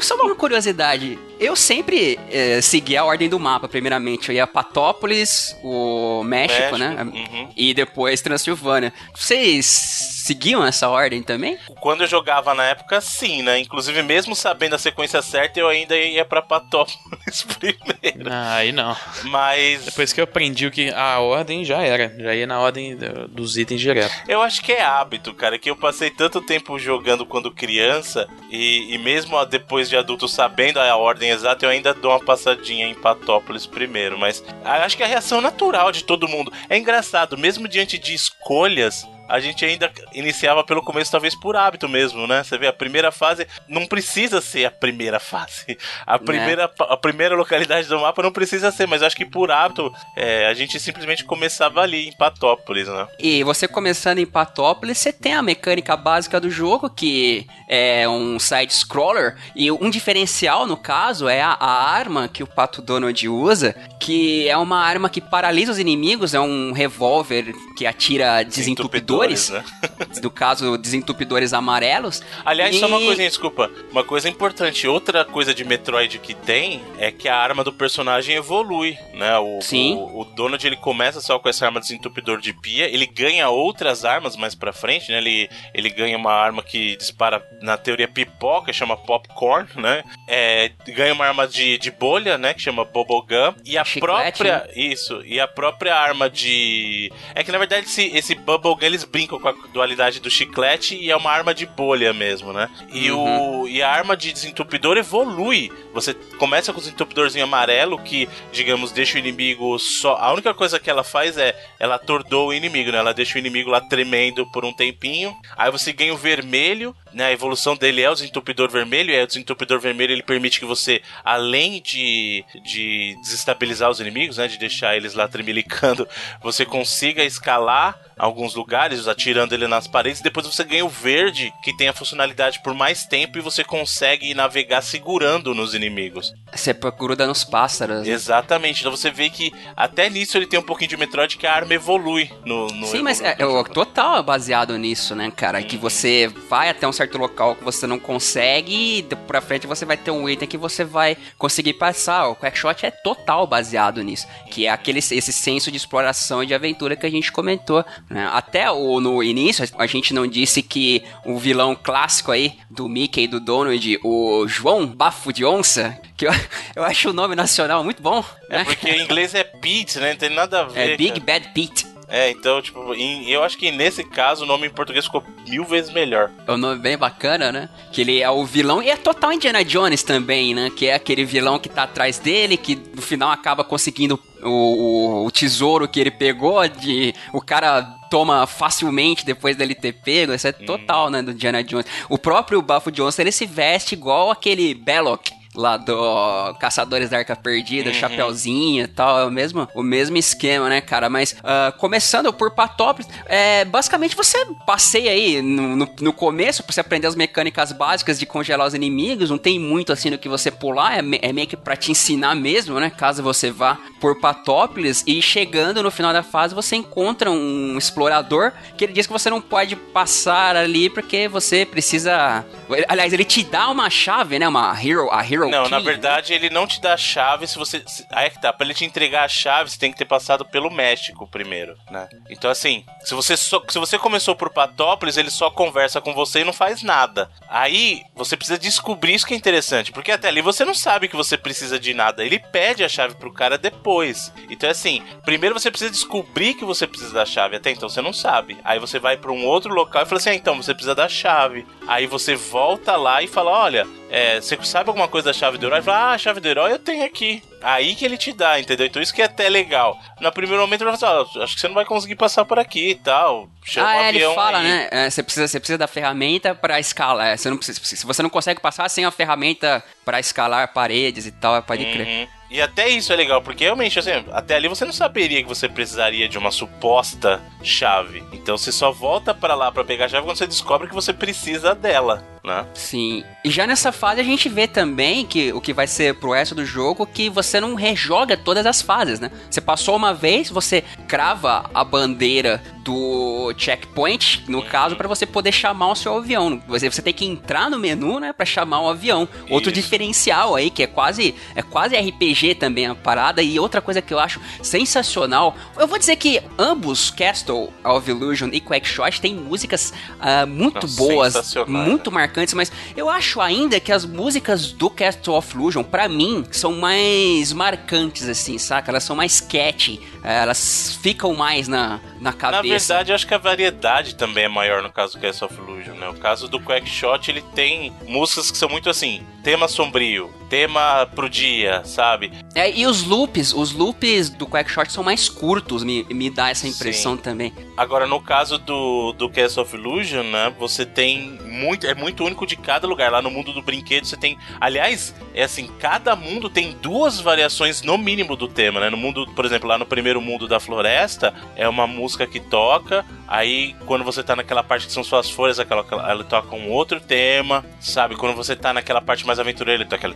Só uma curiosidade, eu sempre é, segui a ordem do mapa, primeiramente. Eu ia Patópolis, o México, México né? Uhum. E depois Transilvânia. Vocês seguiam essa ordem também? Quando eu jogava na época, sim, né? Inclusive, mesmo sabendo a sequência certa, eu ainda ia pra Patópolis primeiro. Ah, aí não. Mas. Depois que eu aprendi o que a ordem já era. Já ia na ordem dos itens direto. Eu acho que é hábito, cara, que eu passei tanto tempo jogando quando criança e, e mesmo depois de adulto sabendo a ordem exato, eu ainda dou uma passadinha em Patópolis primeiro. Mas acho que é a reação natural de todo mundo. É engraçado, mesmo diante de escolhas, a gente ainda iniciava pelo começo, talvez por hábito mesmo, né? Você vê, a primeira fase não precisa ser a primeira fase. A primeira, é. a primeira localidade do mapa não precisa ser, mas acho que por hábito é, a gente simplesmente começava ali, em Patópolis, né? E você começando em Patópolis, você tem a mecânica básica do jogo, que é um side-scroller, e um diferencial, no caso, é a, a arma que o Pato Donald usa, que é uma arma que paralisa os inimigos, é um revólver que atira desentupidor desentupidores, né? no caso, desentupidores amarelos. Aliás, e... só uma coisinha, desculpa. Uma coisa importante, outra coisa de Metroid que tem é que a arma do personagem evolui, né? O, Sim. O, o Donald, ele começa só com essa arma desentupidor de pia, ele ganha outras armas mais pra frente, né? Ele, ele ganha uma arma que dispara, na teoria, pipoca, chama Popcorn, né? É, ganha uma arma de, de bolha, né? Que chama Bubblegum. E a Chiclete, própria... Isso. E a própria arma de... É que, na verdade, esse, esse Bubblegum, eles brincam com a dualidade do chiclete e é uma arma de bolha mesmo, né? E, o, e a arma de desentupidor evolui. Você começa com o desentupidorzinho amarelo que, digamos, deixa o inimigo só... A única coisa que ela faz é... Ela atordoa o inimigo, né? Ela deixa o inimigo lá tremendo por um tempinho. Aí você ganha o vermelho, né? A evolução dele é o desentupidor vermelho. E o desentupidor vermelho, ele permite que você, além de, de desestabilizar os inimigos, né? De deixar eles lá tremelicando, você consiga escalar alguns lugares, atirando ele nas paredes. Depois você ganha o verde, que tem a funcionalidade por mais tempo e você consegue navegar segurando nos inimigos. Você gruda nos pássaros. Exatamente. Então você vê que até nisso ele tem um pouquinho de Metroid que a arma evolui no. no Sim, mas é, é, total é baseado nisso, né, cara? Que você vai até um certo local que você não consegue e pra frente você vai ter um item que você vai conseguir passar. O Quackshot é total baseado nisso. Que é aquele esse senso de exploração e de aventura que a gente comentou. Né? Até o, no início, a gente não disse que o vilão clássico aí do Mickey e do Donald, o João Bafo de Onça, que eu, eu acho o nome nacional muito bom. É né? porque em inglês é Pete, né? Não tem nada a ver. É Big cara. Bad Pete. É, então, tipo, em- eu acho que nesse caso o nome em português ficou mil vezes melhor. É um nome bem bacana, né? Que ele é o vilão e é total Indiana Jones também, né? Que é aquele vilão que tá atrás dele, que no final acaba conseguindo o, o- o tesouro que ele pegou, de o cara toma facilmente depois dele ter pego. Isso é total, né, do Indiana Jones. O próprio Bafo Johnson, ele se veste igual aquele Belloc. Lá do Caçadores da Arca Perdida, Uhum. chapeuzinho e tal, é o mesmo, o mesmo esquema, né, cara? Mas ah, começando por Patópolis, é, basicamente você passeia aí no, no, no começo pra você aprender as mecânicas básicas de congelar os inimigos, não tem muito assim no que você pular, é, é meio que pra te ensinar mesmo, né? Caso você vá por Patópolis e chegando no final da fase você encontra um explorador que ele diz que você não pode passar ali porque você precisa. Aliás, ele te dá uma chave, né? Uma hero, a hero Não, na né? verdade ele não te dá a chave se você. se- Aí é que tá, pra ele te entregar a chave, você tem que ter passado pelo México primeiro, né? Então assim, se você, só- se você começou por Patópolis, ele só conversa com você e não faz nada. Aí você precisa descobrir isso que é interessante, porque até ali você não sabe que você precisa de nada. Ele pede a chave pro cara depois. Então assim, primeiro você precisa descobrir que você precisa da chave, até então você não sabe. Aí você vai pra um outro local e fala assim: ah, então você precisa da chave. Aí você volta lá e fala: olha, é, você sabe alguma coisa da chave do herói? Fala, ah, a chave do herói eu tenho aqui. Aí que ele te dá, entendeu? Então isso que é até legal. No primeiro momento ele fala assim, ó, acho que você não vai conseguir passar por aqui e tal. Chama ah, um é, ele fala, aí. né? é, você, precisa, você precisa da ferramenta pra escalar. é, Você não precisa, se você não consegue passar sem a ferramenta pra escalar paredes e tal, pode crer. Uhum. E até isso é legal, porque realmente, assim, até ali você não saberia que você precisaria de uma suposta chave. Então você só volta pra lá pra pegar a chave quando você descobre que você precisa dela, né? Sim. E já nessa fase a gente vê também que o que vai ser pro resto do jogo que você não rejoga todas as fases, né? Você passou uma vez, você crava a bandeira do checkpoint, no caso, pra você poder chamar o seu avião. Você, você tem que entrar no menu, né, Pra chamar o avião. Outro Isso. diferencial aí que é quase é quase RPG também a parada e outra coisa que eu acho sensacional. Eu vou dizer que ambos Castle of Illusion e Quackshot têm músicas ah, muito Nossa, boas, muito né? marcantes, mas eu acho ainda que as músicas do Castle of Illusion, pra mim, são mais marcantes, assim, saca? Elas são mais catchy, eh, elas ficam mais na, na cabeça. Na verdade, eu acho que a variedade também é maior no caso do Castle of Illusion, né? O caso do Quackshot, ele tem músicas que são muito assim, tema sombrio, tema pro dia, sabe? É, e os loops, os loops do Quackshot são mais curtos, me, me dá essa impressão também. Agora, no caso do, do Castle of Illusion, né? Você tem muito. É muito único de cada lugar. Lá no mundo do brinquedo, você tem. Aliás, é assim, cada mundo tem duas variações no mínimo do tema, né? No mundo, por exemplo, lá no primeiro mundo da floresta, é uma música que toca. Aí, quando você tá naquela parte que são suas folhas, aquela, ele toca um outro tema, sabe? Quando você tá naquela parte mais aventureira, ele toca aquele.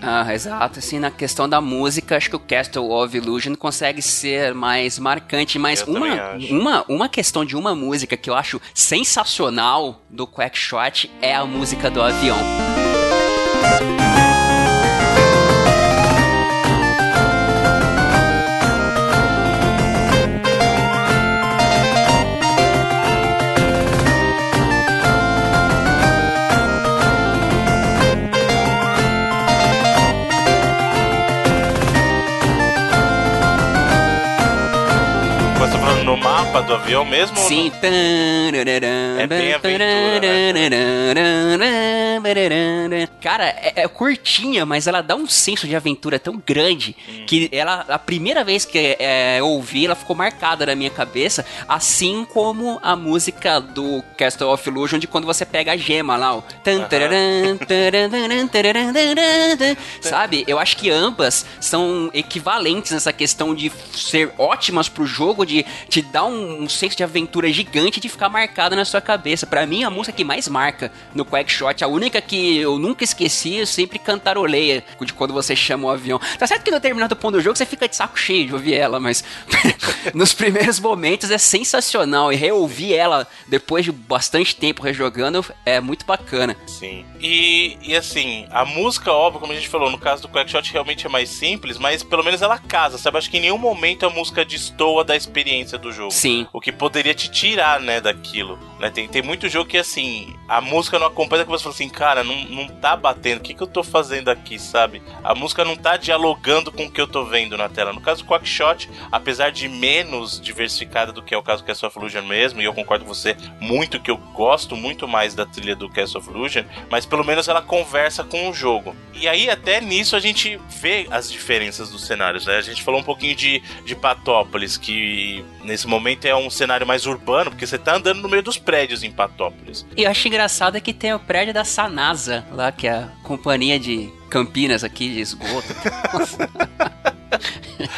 Ah, exato. Assim, na questão da música, acho que o Castle of Illusion consegue ser mais marcante. Mas Eu uma, uma, uma questão de uma música que eu acho sensacional do Quackshot é a música do avião. Mas no mapa do avião mesmo? Sim. É bem aventura, Cara, é, é curtinha, mas ela dá um senso de aventura tão grande Hum. que ela, a primeira vez que é, eu ouvi, ela ficou marcada na minha cabeça, assim como a música do Castle of Illusion de quando você pega a gema lá, o tararam. sabe? Eu acho que ambas são equivalentes nessa questão de ser ótimas pro jogo, de te dar um, um senso de aventura gigante de ficar marcada na sua cabeça. Pra mim, a música que mais marca no Quackshot, a única que eu nunca esqueci, eu sempre cantaroleia de quando você chama o avião. Tá certo que no determinado ponto do jogo você fica de saco cheio de ouvir ela, mas nos primeiros momentos é sensacional e reouvir ela depois de bastante tempo rejogando é muito bacana. Sim. E, e assim, a música, óbvio, como a gente falou, no caso do Quackshot realmente é mais simples, mas pelo menos ela casa, sabe? Acho que em nenhum momento a música destoa da experiência do jogo. Sim. O que poderia te tirar, né, daquilo. Né? Tem, tem muito jogo que, assim, a música não acompanha, que você fala assim, cara, não, não tá batendo, o que, que eu tô fazendo aqui, sabe? A música não tá dialogando com o que eu tô vendo na tela. No caso do Quackshot, apesar de menos diversificada do que é o caso do Castle of Illusion mesmo, e eu concordo com você muito que eu gosto muito mais da trilha do Castle of Illusion, mas pelo menos ela conversa com o jogo. E aí, até nisso, a gente vê as diferenças dos cenários, né? A gente falou um pouquinho de, de Patópolis, que nesse momento é um cenário mais urbano, porque você tá andando no meio dos prédios em Patópolis. E eu acho engraçado é que tem o prédio da Sanasa, lá que é a companhia de Campinas aqui de esgoto.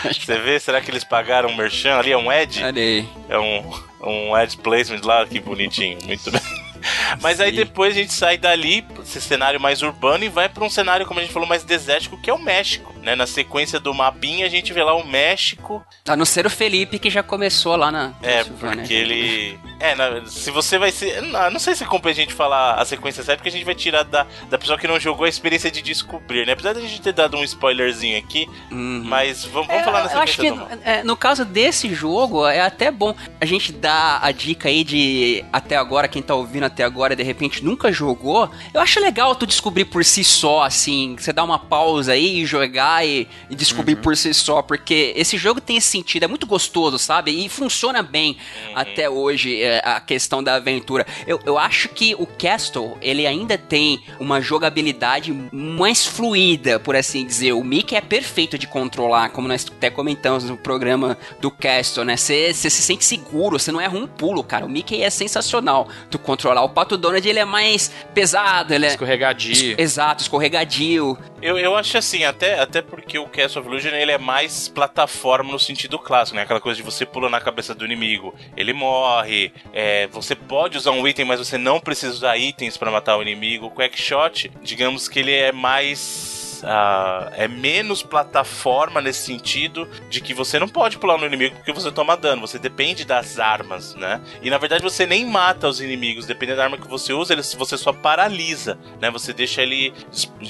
Você vê, será que eles pagaram um merchan ali? É um Ed? Olha aí. É um, um ad placement lá, que bonitinho. Muito bem. Mas aí Sim. depois a gente sai dali, esse cenário mais urbano, e vai pra um cenário, como a gente falou, mais desértico, que é o México. Né? Na sequência do mapinha, a gente vê lá o México. A não ser o Felipe que já começou lá na É, porque ele. É, na- se você vai ser. Não, não sei se compensa a gente falar a sequência certa, porque a gente vai tirar da, da pessoa que não jogou a experiência de descobrir, né? Apesar da gente ter dado um spoilerzinho aqui, Uhum. mas vamos, vamos É, falar na eu acho sequência que do mapa. é, no caso desse jogo é até bom a gente dar a dica aí de até agora quem tá ouvindo até agora de repente nunca jogou. Eu acho legal tu descobrir por si só assim, você dar uma pausa aí e jogar e, e descobrir por si só, porque esse jogo tem esse sentido, é muito gostoso, sabe? E funciona bem até hoje é, a questão da aventura. Eu, eu acho que o Castle, ele ainda tem uma jogabilidade mais fluida, por assim dizer. O Mickey é perfeito de controlar, como nós até comentamos no programa do Castle, né? Você se sente seguro, você não erra um pulo, cara. O Mickey é sensacional tu controlar. O Pato Donald, ele é mais pesado, ele é... Escorregadio. Exato, escorregadio. Eu, eu acho assim, até, até porque o Castle of Illusion ele é mais plataforma no sentido clássico, né? Aquela coisa de você pula na cabeça do inimigo, ele morre, é, você pode usar um item, mas você não precisa usar itens pra matar o inimigo. O Quackshot, digamos que ele é mais. Ah, é menos plataforma nesse sentido de que você não pode pular no inimigo porque você toma dano, você depende das armas, né? E na verdade você nem mata os inimigos, dependendo da arma que você usa, ele, você só paralisa, né? Você deixa ele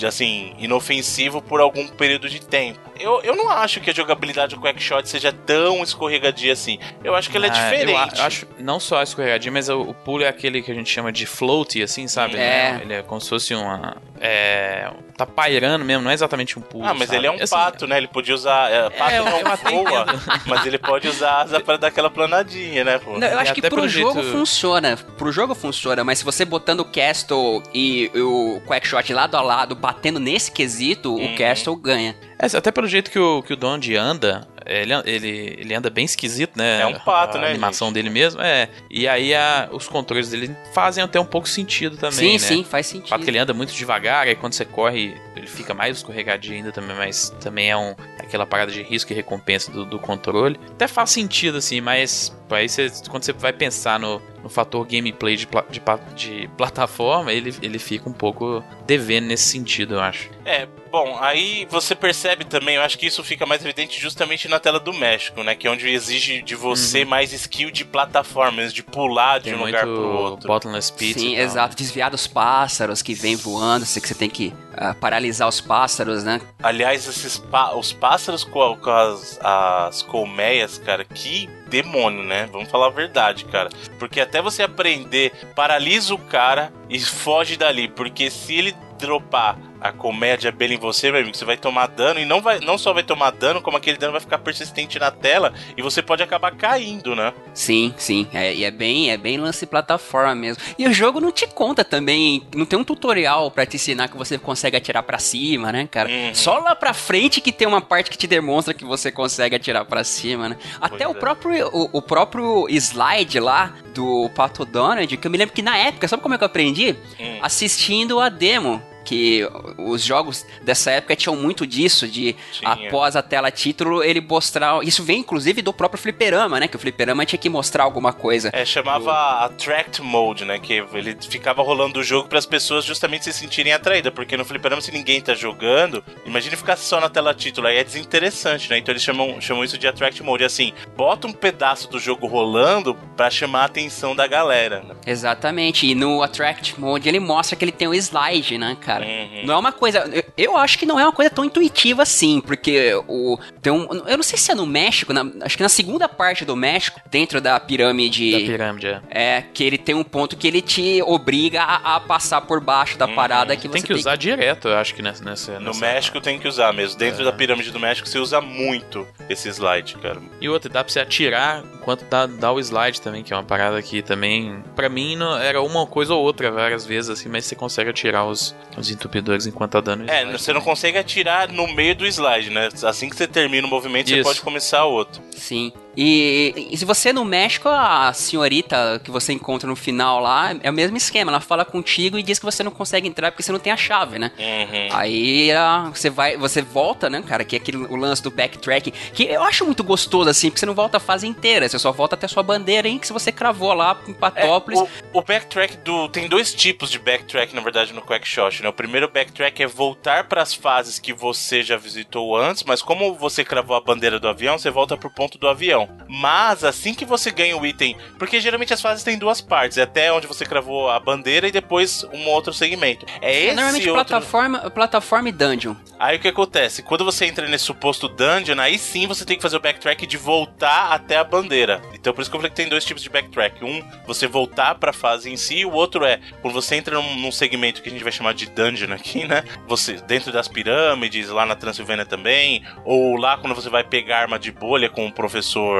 assim inofensivo por algum período de tempo. Eu, eu não acho que a jogabilidade do Quackshot seja tão escorregadia assim. Eu acho que ela é Ah, diferente. Eu, eu acho não só escorregadinho, mas o, o pulo é aquele que a gente chama de float, assim, sabe? É. Ele é como se fosse uma. É, tá pairando mesmo, não é exatamente um pulo. Ah, mas sabe? ele é um Assim, pato, né? Ele podia usar. É, pato eu- não eu voa, mas ele pode usar asa pra dar aquela planadinha, né, pô? Não, eu E acho que pro jogo jeito- funciona. Pro jogo funciona, mas se você botando o Castle e o Quackshot lado a lado, batendo nesse quesito, Uhum. o Castle ganha. É, até pelo jeito que o, que o Donald anda, Ele, ele, ele anda bem esquisito, né? É um pato, a né, A animação gente? dele mesmo, é. E aí a- os controles dele fazem até um pouco sentido também, sim, né? sim, faz O sentido. fato que ele anda muito devagar, aí quando você corre, ele fica mais escorregadio ainda também, mas também é um, aquela parada de risco e recompensa do, do controle. Até faz sentido, assim, mas aí você, quando você vai pensar no, no fator gameplay de, pla- de, de plataforma, ele, ele fica um pouco devendo nesse sentido, eu acho. É, bom, aí você percebe também, eu acho que isso fica mais evidente justamente na tela do México, né? Que é onde exige de você mais skill de plataformas, de pular de Tem um muito lugar pro outro. bottomless pit. Sim, exato. Desviar dos pássaros que vem voando, você que você tem que ah, paralisar os pássaros, né? Aliás, esses pá- os pássaros com, com as, as colmeias, cara, que demônio, né? Vamos falar a verdade, cara. Porque até você aprender, paralisa o cara e foge dali. Porque se ele dropar a colmeia de abelha em você, meu amigo, você vai tomar dano e não, vai, não só vai tomar dano, como aquele dano vai ficar persistente na tela e você pode acabar caindo, né? Sim, sim. É, e é bem, é bem lance plataforma mesmo. E o jogo não te conta também, não tem um tutorial pra te ensinar que você consegue atirar pra cima, né, cara? Uhum. Só lá pra frente que tem uma parte que te demonstra que você consegue atirar pra cima, né? Até o é. próprio o, o próprio slide lá do Pato Donald, que eu me lembro que na época, sabe como é que eu aprendi? Hum. Assistindo a demo. Que os jogos dessa época tinham muito disso, de Tinha. após a tela título ele mostrar. Isso vem inclusive do próprio fliperama, né? Que o fliperama tinha que mostrar alguma coisa. É, chamava Attract Mode, né? Que ele ficava rolando o jogo para as pessoas justamente se sentirem atraídas. Porque no fliperama, se ninguém tá jogando, imagine ficar só na tela título. Aí é desinteressante, né? Então eles chamam, chamam isso de Attract Mode. Assim, bota um pedaço do jogo rolando para chamar a atenção da galera. Né? Exatamente. E no Attract Mode ele mostra que ele tem um slide, né, cara? Uhum. Não é uma coisa. eu- Eu acho que não é uma coisa tão intuitiva assim, porque o. Tem um, eu não sei se é no México, na- acho que na segunda parte do México, dentro da pirâmide. Da pirâmide, é. É, que ele tem um ponto que ele te obriga a, a passar por baixo da parada que você Tem que usar direto, eu acho que nessa. nessa No nessa- México tem que usar mesmo. Dentro da pirâmide do México você usa muito esse slide, cara. E outra, dá pra você atirar enquanto dá, dá o slide também, que é uma parada que também, pra mim, não, era uma coisa ou outra várias vezes, assim, mas você consegue atirar os, os entupidores enquanto tá dando É, slide. você não consegue atirar no meio do slide, né? Assim que você termina o movimento, você Isso. pode começar outro. Sim. E, e se você no México, a senhorita que você encontra no final lá, é o mesmo esquema. Ela fala contigo e diz que você não consegue entrar porque você não tem a chave, né? Uhum. Aí ah, você vai, você volta, né, cara? Que é aquele o lance do backtrack, que eu acho muito gostoso assim, porque você não volta a fase inteira, você só volta até a sua bandeira, hein, que se você cravou lá em É, Patópolis. o, o backtrack do. Tem dois tipos de backtrack, na verdade, no Quackshot, né? O primeiro backtrack é voltar para as fases que você já visitou antes, mas como você cravou a bandeira do avião, você volta pro ponto do avião. Mas assim que você ganha o item. Porque geralmente as fases têm duas partes: é até onde você cravou a bandeira e depois um outro segmento. É esse Normalmente outro. plataforma, plataforma e dungeon. Aí o que acontece? Quando você entra nesse suposto dungeon, aí sim você tem que fazer o backtrack de voltar até a bandeira. Então por isso que eu falei que tem dois tipos de backtrack. Um, você voltar pra fase em si, e o outro é quando você entra num, num segmento que a gente vai chamar de dungeon aqui, né? Você dentro das pirâmides, lá na Transilvânia também, ou lá quando você vai pegar arma de bolha com o professor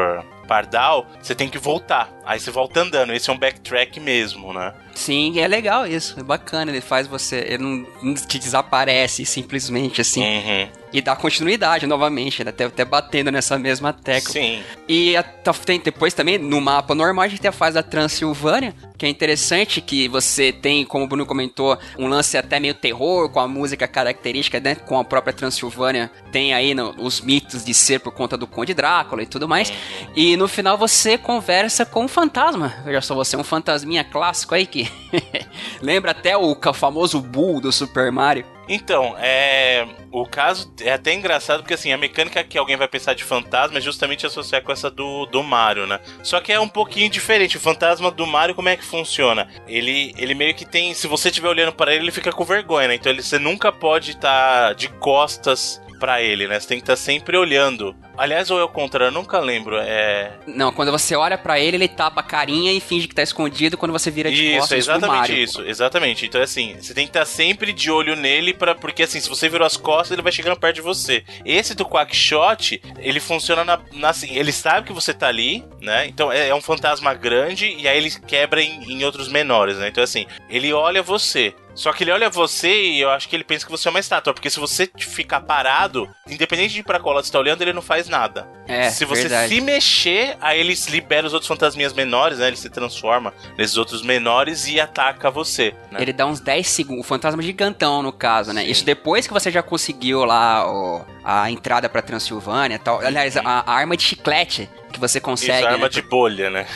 Pardal, você tem que voltar. Aí você volta andando. Esse é um backtrack mesmo, né? Sim, é legal isso, é bacana, ele faz você, ele não, não te desaparece simplesmente assim, Uhum. e dá continuidade novamente, né, até, até batendo nessa mesma tecla. Sim. E a- tá- tem depois também, no mapa normal, a gente tem a fase da Transilvânia, que é interessante, que você tem, como o Bruno comentou, um lance até meio terror, com a música característica, né? Com a própria Transilvânia. Tem aí no- os mitos de ser por conta do Conde Drácula e tudo mais. E no final você conversa com um fantasma. Veja só, você é um fantasminha clássico aí que lembra até o famoso Bull do Super Mario. Então, é. O caso é até engraçado porque assim, a mecânica que alguém vai pensar de fantasma é justamente associar com essa do, do Mario, né? Só que é um pouquinho diferente. O fantasma do Mario, como é que funciona? Ele, ele meio que tem. Se você estiver olhando para ele, ele fica com vergonha, né? Então ele, você nunca pode estar de costas pra ele, né? Você tem que estar sempre olhando. Aliás, ou é o contrário, eu nunca lembro. É. Não, quando você olha pra ele, ele tapa a carinha e finge que tá escondido quando você vira de Isso, é costas pro exatamente Mario. isso, exatamente. Então, assim, você tem que estar sempre de olho nele, pra, porque assim, se você virou as costas, ele vai chegando perto de você. Esse do Quackshot, ele funciona na, na- assim, ele sabe que você tá ali, né? Então é, é um fantasma grande e aí ele quebra em, em outros menores, né? Então, assim, ele olha você. Só que ele olha você e eu acho que ele pensa que você é uma estátua. Porque se você ficar parado, independente de pra qual lado você tá olhando, ele não faz nada. É, se você verdade. se mexer, aí ele libera os outros fantasminhas menores, né? Ele se transforma nesses outros menores e ataca você. Né? Ele dá uns 10 segundos. O fantasma gigantão, no caso, né? Sim. Isso depois que você já conseguiu lá o- a entrada pra Transilvânia e tal. Aliás, a, a arma de chiclete que você Isso, consegue. arma né? de bolha, né?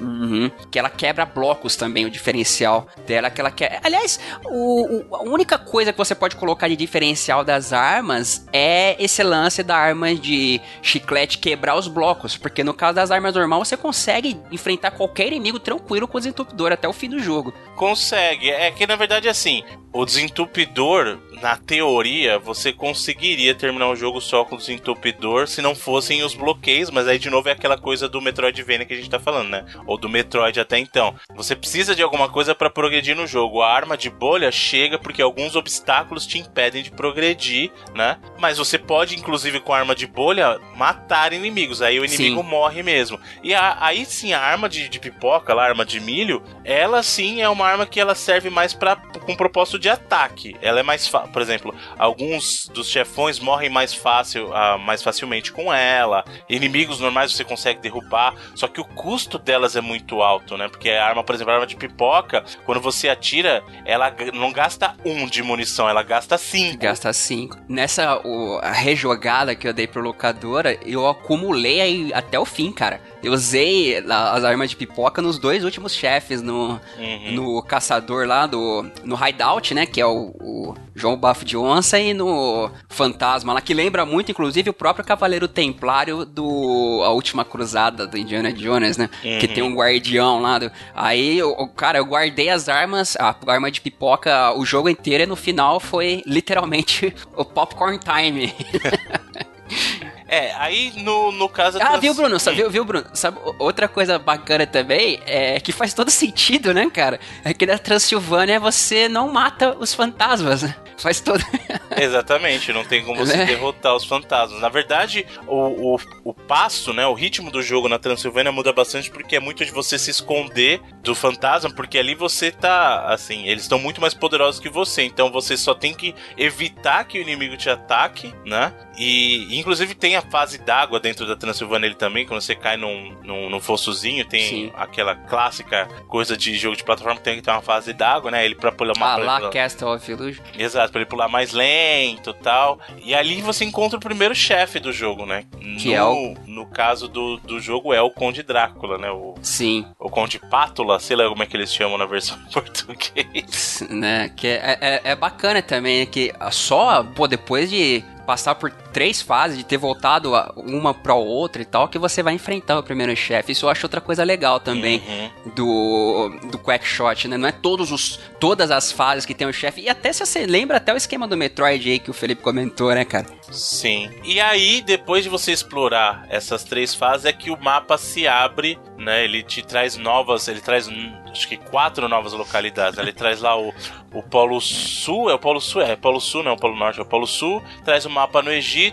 Uhum. Que ela quebra blocos também, o diferencial dela, que ela quer. Aliás, o, o- a única coisa que você pode colocar de diferencial das armas é esse lance da arma de chiclete quebrar os blocos. Porque no caso das armas normais, você consegue enfrentar qualquer inimigo tranquilo com o desentupidor até o fim do jogo. Consegue. É que na verdade assim, o desentupidor, na teoria, você conseguiria terminar o jogo só com o desentupidor se não fossem os bloqueios, mas aí de novo é aquela coisa do Metroidvania que a gente tá falando, né? Ou do Metroid até então. Você precisa de alguma coisa pra progredir no jogo. A arma de bolha chega porque alguns obstáculos te impedem de progredir, né? Mas você pode, inclusive, com a arma de bolha, matar inimigos. Aí o inimigo Sim. morre mesmo. E a- aí sim, a arma de, de pipoca, a arma de milho, ela sim é uma arma que ela serve mais para com propósito de ataque. Ela é mais fácil. Por exemplo, alguns dos chefões morrem mais fácil, ah, mais facilmente com ela. Inimigos normais você consegue derrubar. Só que o custo delas é muito alto, né? Porque a arma, por exemplo, a arma de pipoca, quando você atira, ela não gasta um de munição, ela gasta cinco. Gasta 5. Nessa o- a rejogada que eu dei pro locadora, eu acumulei aí até o fim, cara. Eu usei as armas de pipoca nos dois últimos chefes, no, Uhum. no caçador lá do. No Hideout, né? Que é o, o João Bafo de Onça, e no Fantasma lá, que lembra muito, inclusive, o próprio Cavaleiro Templário do A Última Cruzada do Indiana Jones, né? Que Uhum. tem um guardião lá. do- aí, o, o- cara, eu guardei as armas, a arma de pipoca o jogo inteiro, e no final foi literalmente o popcorn time. É, aí no, no caso. Ah, trans- viu, Bruno? Sabe, Hum. viu, viu, Bruno? Sabe, outra coisa bacana também é que faz todo sentido, né, cara? É que na Transilvânia você não mata os fantasmas, né? Faz todo. Exatamente, não tem como você Né? derrotar os fantasmas. Na verdade, o, o, o passo, né, o ritmo do jogo na Transilvânia muda bastante porque é muito de você se esconder do fantasma, porque ali você tá, assim, eles estão muito mais poderosos que você, então você só tem que evitar que o inimigo te ataque, né? E inclusive tem a fase d'água dentro da Transilvânia ele também, quando você cai num, num, num fossozinho, tem Sim. aquela clássica coisa de jogo de plataforma que tem que ter uma fase d'água, né? Ele pra pular uma Ah, lá pra- Castle of Illusion. Exato, pra ele pular mais lento e tal. E ali você encontra o primeiro chefe do jogo, né? Que no, é o- No caso do, do jogo é o Conde Drácula, né? O, Sim, o Conde Pátula, sei lá como é que eles chamam na versão em português. né? Que é, é, é bacana também, que só, pô, depois de passar por três fases, de ter voltado a- uma pra outra e tal, que você vai enfrentar o primeiro chefe. Isso eu acho outra coisa legal também. Uhum. do do Quackshot, né? Não é todos os todas as fases que tem o chefe. E até se você lembra até o esquema do Metroid aí que o Felipe comentou, né, cara? Sim. E aí, depois de você explorar essas três fases, é que o mapa se abre, né? Ele te traz novas. Ele traz hum, acho que quatro novas localidades. Ele traz lá o, o Polo Sul. É o Polo Sul? É, é Polo Sul, não é o Polo Norte, é o Polo Sul. Traz o mapa no Egito.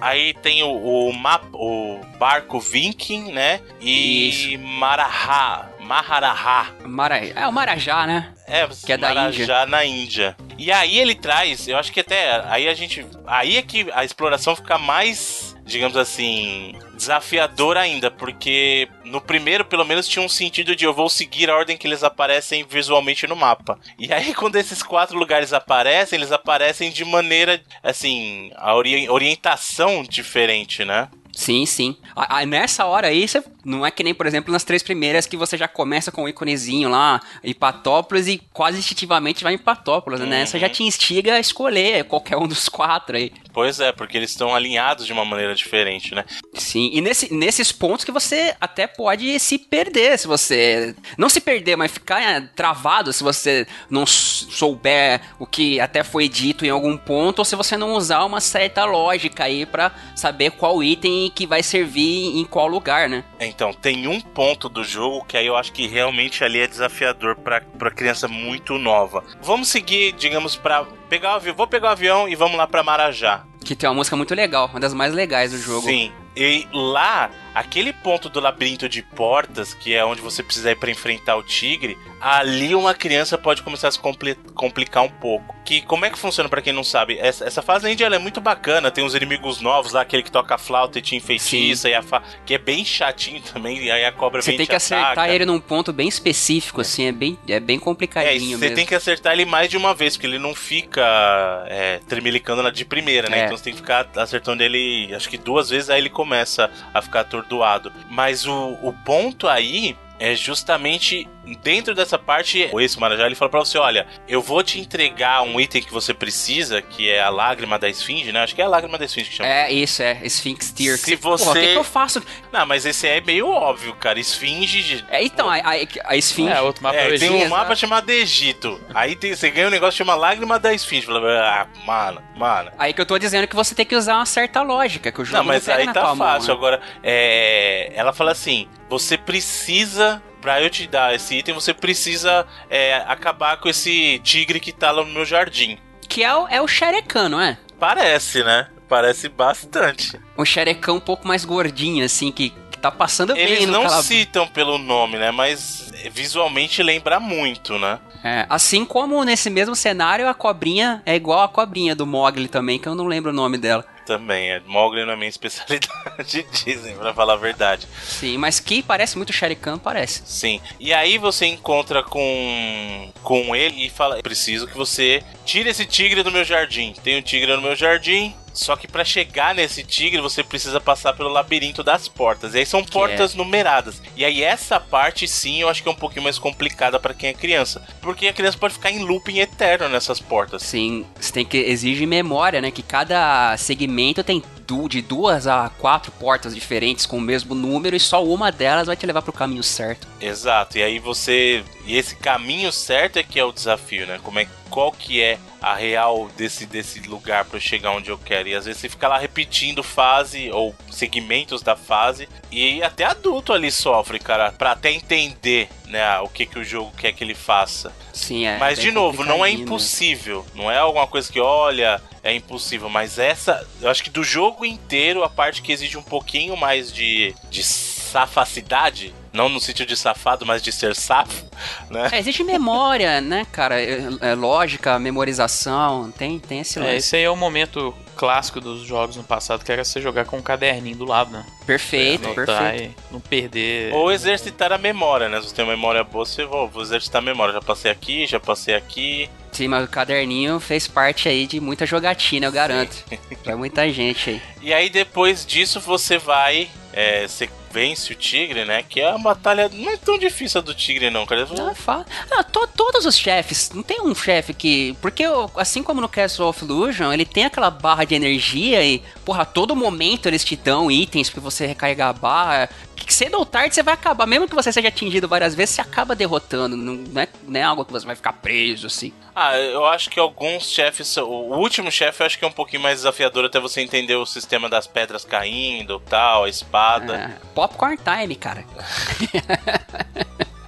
Aí tem o, o mapa. O barco Viking, né? E Marahá. Maharahá. Mara... É o Marajá, né? É, Que é da Marajá na Índia. E aí ele traz, eu acho que até aí a gente, aí é que a exploração fica mais, digamos assim, desafiadora ainda, porque no primeiro pelo menos tinha um sentido de eu vou seguir a ordem que eles aparecem visualmente no mapa. E aí quando esses quatro lugares aparecem, eles aparecem de maneira assim, a ori- orientação diferente, né? Sim, sim. A- a- nessa hora aí, você não é que nem, por exemplo, nas três primeiras que você já começa com o íconezinho lá, Hipatópolis, e quase instintivamente vai em Hipatópolis, né? Nessa já te instiga a escolher qualquer um dos quatro aí. Pois é, porque eles estão alinhados de uma maneira diferente, né? Sim, e nesse, nesses pontos que você até pode se perder, se você. Não se perder, mas ficar eh, travado se você não souber o que até foi dito em algum ponto, ou se você não usar uma certa lógica aí pra saber qual item que vai servir em qual lugar, né? Então, tem um ponto do jogo que aí eu acho que realmente ali é desafiador pra, pra criança muito nova. Vamos seguir, digamos, pra pegar o avião. Vou pegar o avião e vamos lá pra Marajá. Que tem uma música muito legal, uma das mais legais do jogo. Sim. E lá aquele ponto do labirinto de portas, que é onde você precisa ir para enfrentar o tigre, ali uma criança pode começar a se compli complicar um pouco. Que como é que funciona para quem não sabe? Essa, essa fase ainda é muito bacana, tem uns inimigos novos lá, aquele que toca flauta e te enfeitiça, e a fa... que é bem chatinho também, e aí a cobra Você tem te que acertar ataca. ele num ponto bem específico, assim, é bem, é bem É, complicadinho você mesmo. tem que acertar ele mais de uma vez, porque ele não fica é, tremelicando de primeira, né? É. Então você tem que ficar acertando ele, acho que duas vezes, aí ele começa a ficar atordoado. Mas o, o ponto aí é justamente dentro dessa parte, esse Marajá ele fala pra você, olha, eu vou te entregar um item que você precisa, que é a lágrima da esfinge, né? Acho que é a lágrima da esfinge que chama. É, isso, é. Sphinx Tear. Se você- o que, que eu faço? Não, mas esse é meio óbvio, cara. Esfinge. É, então, a, a, a Sphinx. É, outro mapa É, tem um mapa chamado Egito. Aí tem- você ganha um negócio que chama Lágrima da Esfinge. Fala, ah, mano, mano. Aí que eu tô dizendo que você tem que usar uma certa lógica, que o jogo Não, mas pega aí tá tua mão, fácil. né? Agora, é, ela fala assim: você precisa. Pra eu te dar esse item, você precisa é, acabar com esse tigre que tá lá no meu jardim. Que é o, é o Xerecan, não é? Parece, né? Parece bastante. Um Xerecan um pouco mais gordinho, assim, que, que tá passando bem Eles não cala- citam pelo nome, né? Mas visualmente lembra muito, né? É, assim como nesse mesmo cenário, a cobrinha é igual a cobrinha do Mogli também, que eu não lembro o nome dela. Também, é. Mogli não é minha especialidade, dizem, pra falar a verdade. Sim, mas que parece muito Xerecan, parece. Sim. E aí você encontra com com ele e fala: "Preciso que você tire esse tigre do meu jardim. Tem um tigre no meu jardim, só que pra chegar nesse tigre você precisa passar pelo labirinto das portas. E aí são portas numeradas. E aí essa parte sim, eu acho que é um pouquinho mais complicada pra quem é criança, porque a criança pode ficar em looping eterno nessas portas. Sim, você tem que exige memória, né? Que cada segmento tem de duas a quatro portas diferentes com o mesmo número e só uma delas vai te levar pro caminho certo. Exato. E aí você e esse caminho certo é que é o desafio, né? Como é qual que é a real desse desse lugar para eu chegar onde eu quero? E às vezes você fica lá repetindo fase ou segmentos da fase e até adulto ali sofre, cara, para até entender, né, o que que o jogo quer que ele faça. Sim, é. Mas bem de novo, não é né? impossível. Não é alguma coisa que olha, é impossível, mas essa, eu acho que do jogo inteiro a parte que exige um pouquinho mais de de safacidade, não no sentido de safado, mas de ser safo, né? É, existe memória, né, cara? É, é lógica, memorização, tem, tem esse É, lance. esse aí é o momento clássico dos jogos no passado, que era você jogar com um caderninho do lado, né? Perfeito, perfeito. não perder. Ou exercitar a memória, né? Se você tem uma memória boa, você vou, vou exercitar a memória. Já passei aqui, já passei aqui. Sim, mas o caderninho fez parte aí de muita jogatina, eu garanto. Pra muita gente aí. E aí depois disso você vai. é, você vence o tigre, né? Que é uma batalha. Não é tão difícil a do tigre, não, cara. Não, fala. Não, to- todos os chefes, não tem um chefe que. Porque assim como no Castle of Illusion, ele tem aquela barra de energia e, porra, a todo momento eles te dão itens pra você recarregar a barra. Que cedo ou tarde você vai acabar, mesmo que você seja atingido várias vezes, você acaba derrotando. Não, é, não é algo que você vai ficar preso assim. Ah, eu acho que alguns chefes. O último chefe eu acho que é um pouquinho mais desafiador até você entender o sistema das pedras caindo tal, a espada. É, popcorn time, cara.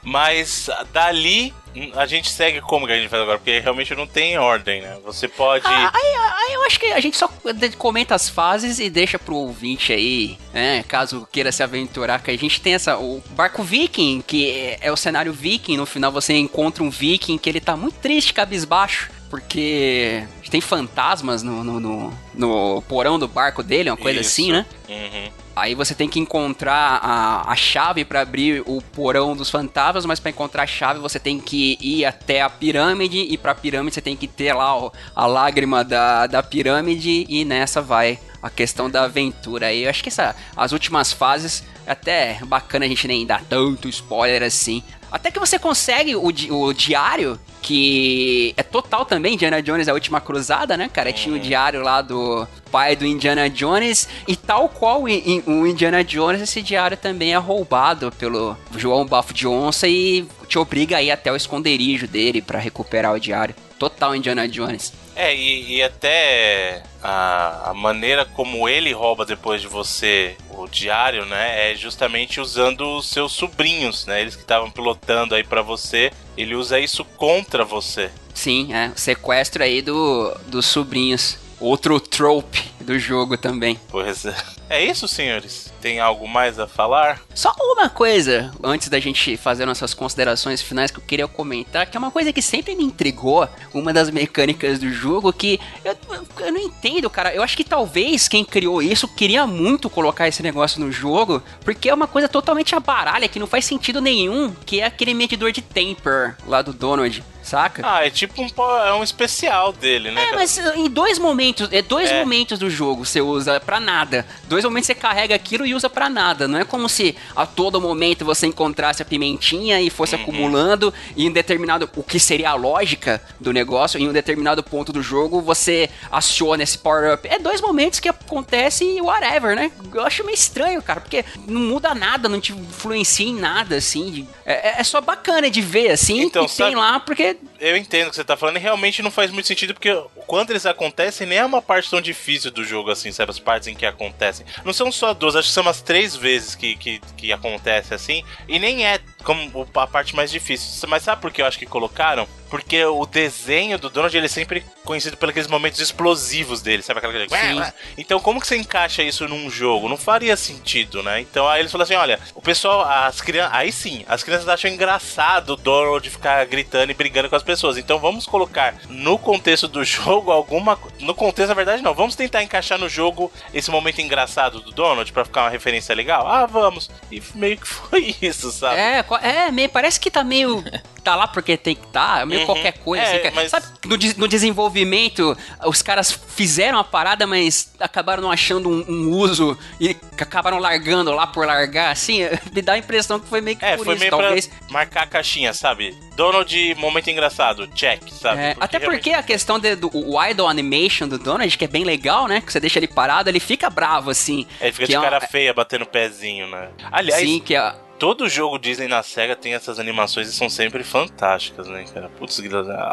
Mas dali a gente segue como que a gente faz agora, porque realmente não tem ordem, né? Você pode. Ah, aí, aí eu acho que a gente só comenta as fases e deixa pro ouvinte aí, né? Caso queira se aventurar, que a gente tem essa. O barco viking, que é, é o cenário viking. No final você encontra um viking que ele tá muito triste, cabisbaixo. Porque tem fantasmas no, no, no- no porão do barco dele, uma coisa Isso. assim, né? Uhum. Aí você tem que encontrar a, a chave pra abrir o porão dos fantasmas, mas pra encontrar a chave você tem que ir até a pirâmide e pra pirâmide você tem que ter lá o- a lágrima da, da pirâmide e nessa vai a questão da aventura. Aí eu acho que essa, as últimas fases é até bacana a gente nem dar tanto spoiler assim. Até que você consegue o, di- o diário, que é total também, Indiana Jones a última cruzada, né, cara? Tinha o diário lá do pai do Indiana Jones, e tal qual o In- o Indiana Jones, esse diário também é roubado pelo João Bafo de Onça e te obriga a ir até o esconderijo dele pra recuperar o diário. Total Indiana Jones. É, e, e até a, a maneira como ele rouba depois de você o diário, né? É justamente usando os seus sobrinhos, né? Eles que estavam pilotando aí pra você. Ele usa isso contra você. Sim, é. Sequestro aí do, dos sobrinhos. Outro trope do jogo também. Pois é. É isso, senhores? Tem algo mais a falar? Só uma coisa, antes da gente fazer nossas considerações finais, que eu queria comentar, que é uma coisa que sempre me intrigou, uma das mecânicas do jogo, que eu, eu não entendo, cara. Eu acho que talvez quem criou isso queria muito colocar esse negócio no jogo, porque é uma coisa totalmente a baralha, que não faz sentido nenhum, que é aquele medidor de temper lá do Donald saca? Ah, é tipo um, é um especial dele, né? É, mas em dois momentos, é dois é. momentos do jogo você usa para nada. Dois momentos você carrega aquilo e usa para nada. Não é como se a todo momento você encontrasse a pimentinha e fosse uhum. acumulando e em determinado o que seria a lógica do negócio, em um determinado ponto do jogo você aciona esse power up. É dois momentos que acontece e whatever, né? Eu acho meio estranho, cara, porque não muda nada, não te influencia em nada assim. É, é, é só bacana de ver assim, então, e sabe... tem lá porque eu entendo o que você tá falando e realmente não faz muito sentido porque quando eles acontecem nem é uma parte tão difícil do jogo assim, sabe? As partes em que acontecem. Não são só duas, acho que são umas três vezes que, que, que acontece assim. E nem é como a parte mais difícil. Mas sabe por que eu acho que colocaram? Porque o desenho do Donald ele é sempre conhecido pelos aqueles momentos explosivos dele, sabe aquela coisa? Então, como que você encaixa isso num jogo? Não faria sentido, né? Então, aí eles falaram assim: olha, o pessoal, as crianças, aí sim, as crianças acham engraçado o Donald ficar gritando e brigando com as pessoas. Então, vamos colocar no contexto do jogo alguma. No contexto, na verdade, não. Vamos tentar encaixar no jogo esse momento engraçado do Donald para ficar uma referência legal? Ah, vamos. E meio que foi isso, sabe? É, é, meio, parece que tá meio. tá lá porque tem que tá, meio uhum. qualquer coisa. É, assim, mas... Sabe, no, no, desenvolvimento, os caras fizeram a parada, mas acabaram não achando um, um, uso e acabaram largando lá por largar, assim, me dá a impressão que foi meio que é, por foi isso, meio talvez. Pra marcar a caixinha, sabe? Donald, momento engraçado, check, sabe? É, porque até porque a questão de, do o idle animation do Donald, que é bem legal, né? Que você deixa ele parado, ele fica bravo, assim. É, ele fica de é cara feia, batendo pezinho, né? Aliás... Sim, que é todo jogo Disney na SEGA tem essas animações e são sempre fantásticas, né, cara? Putz,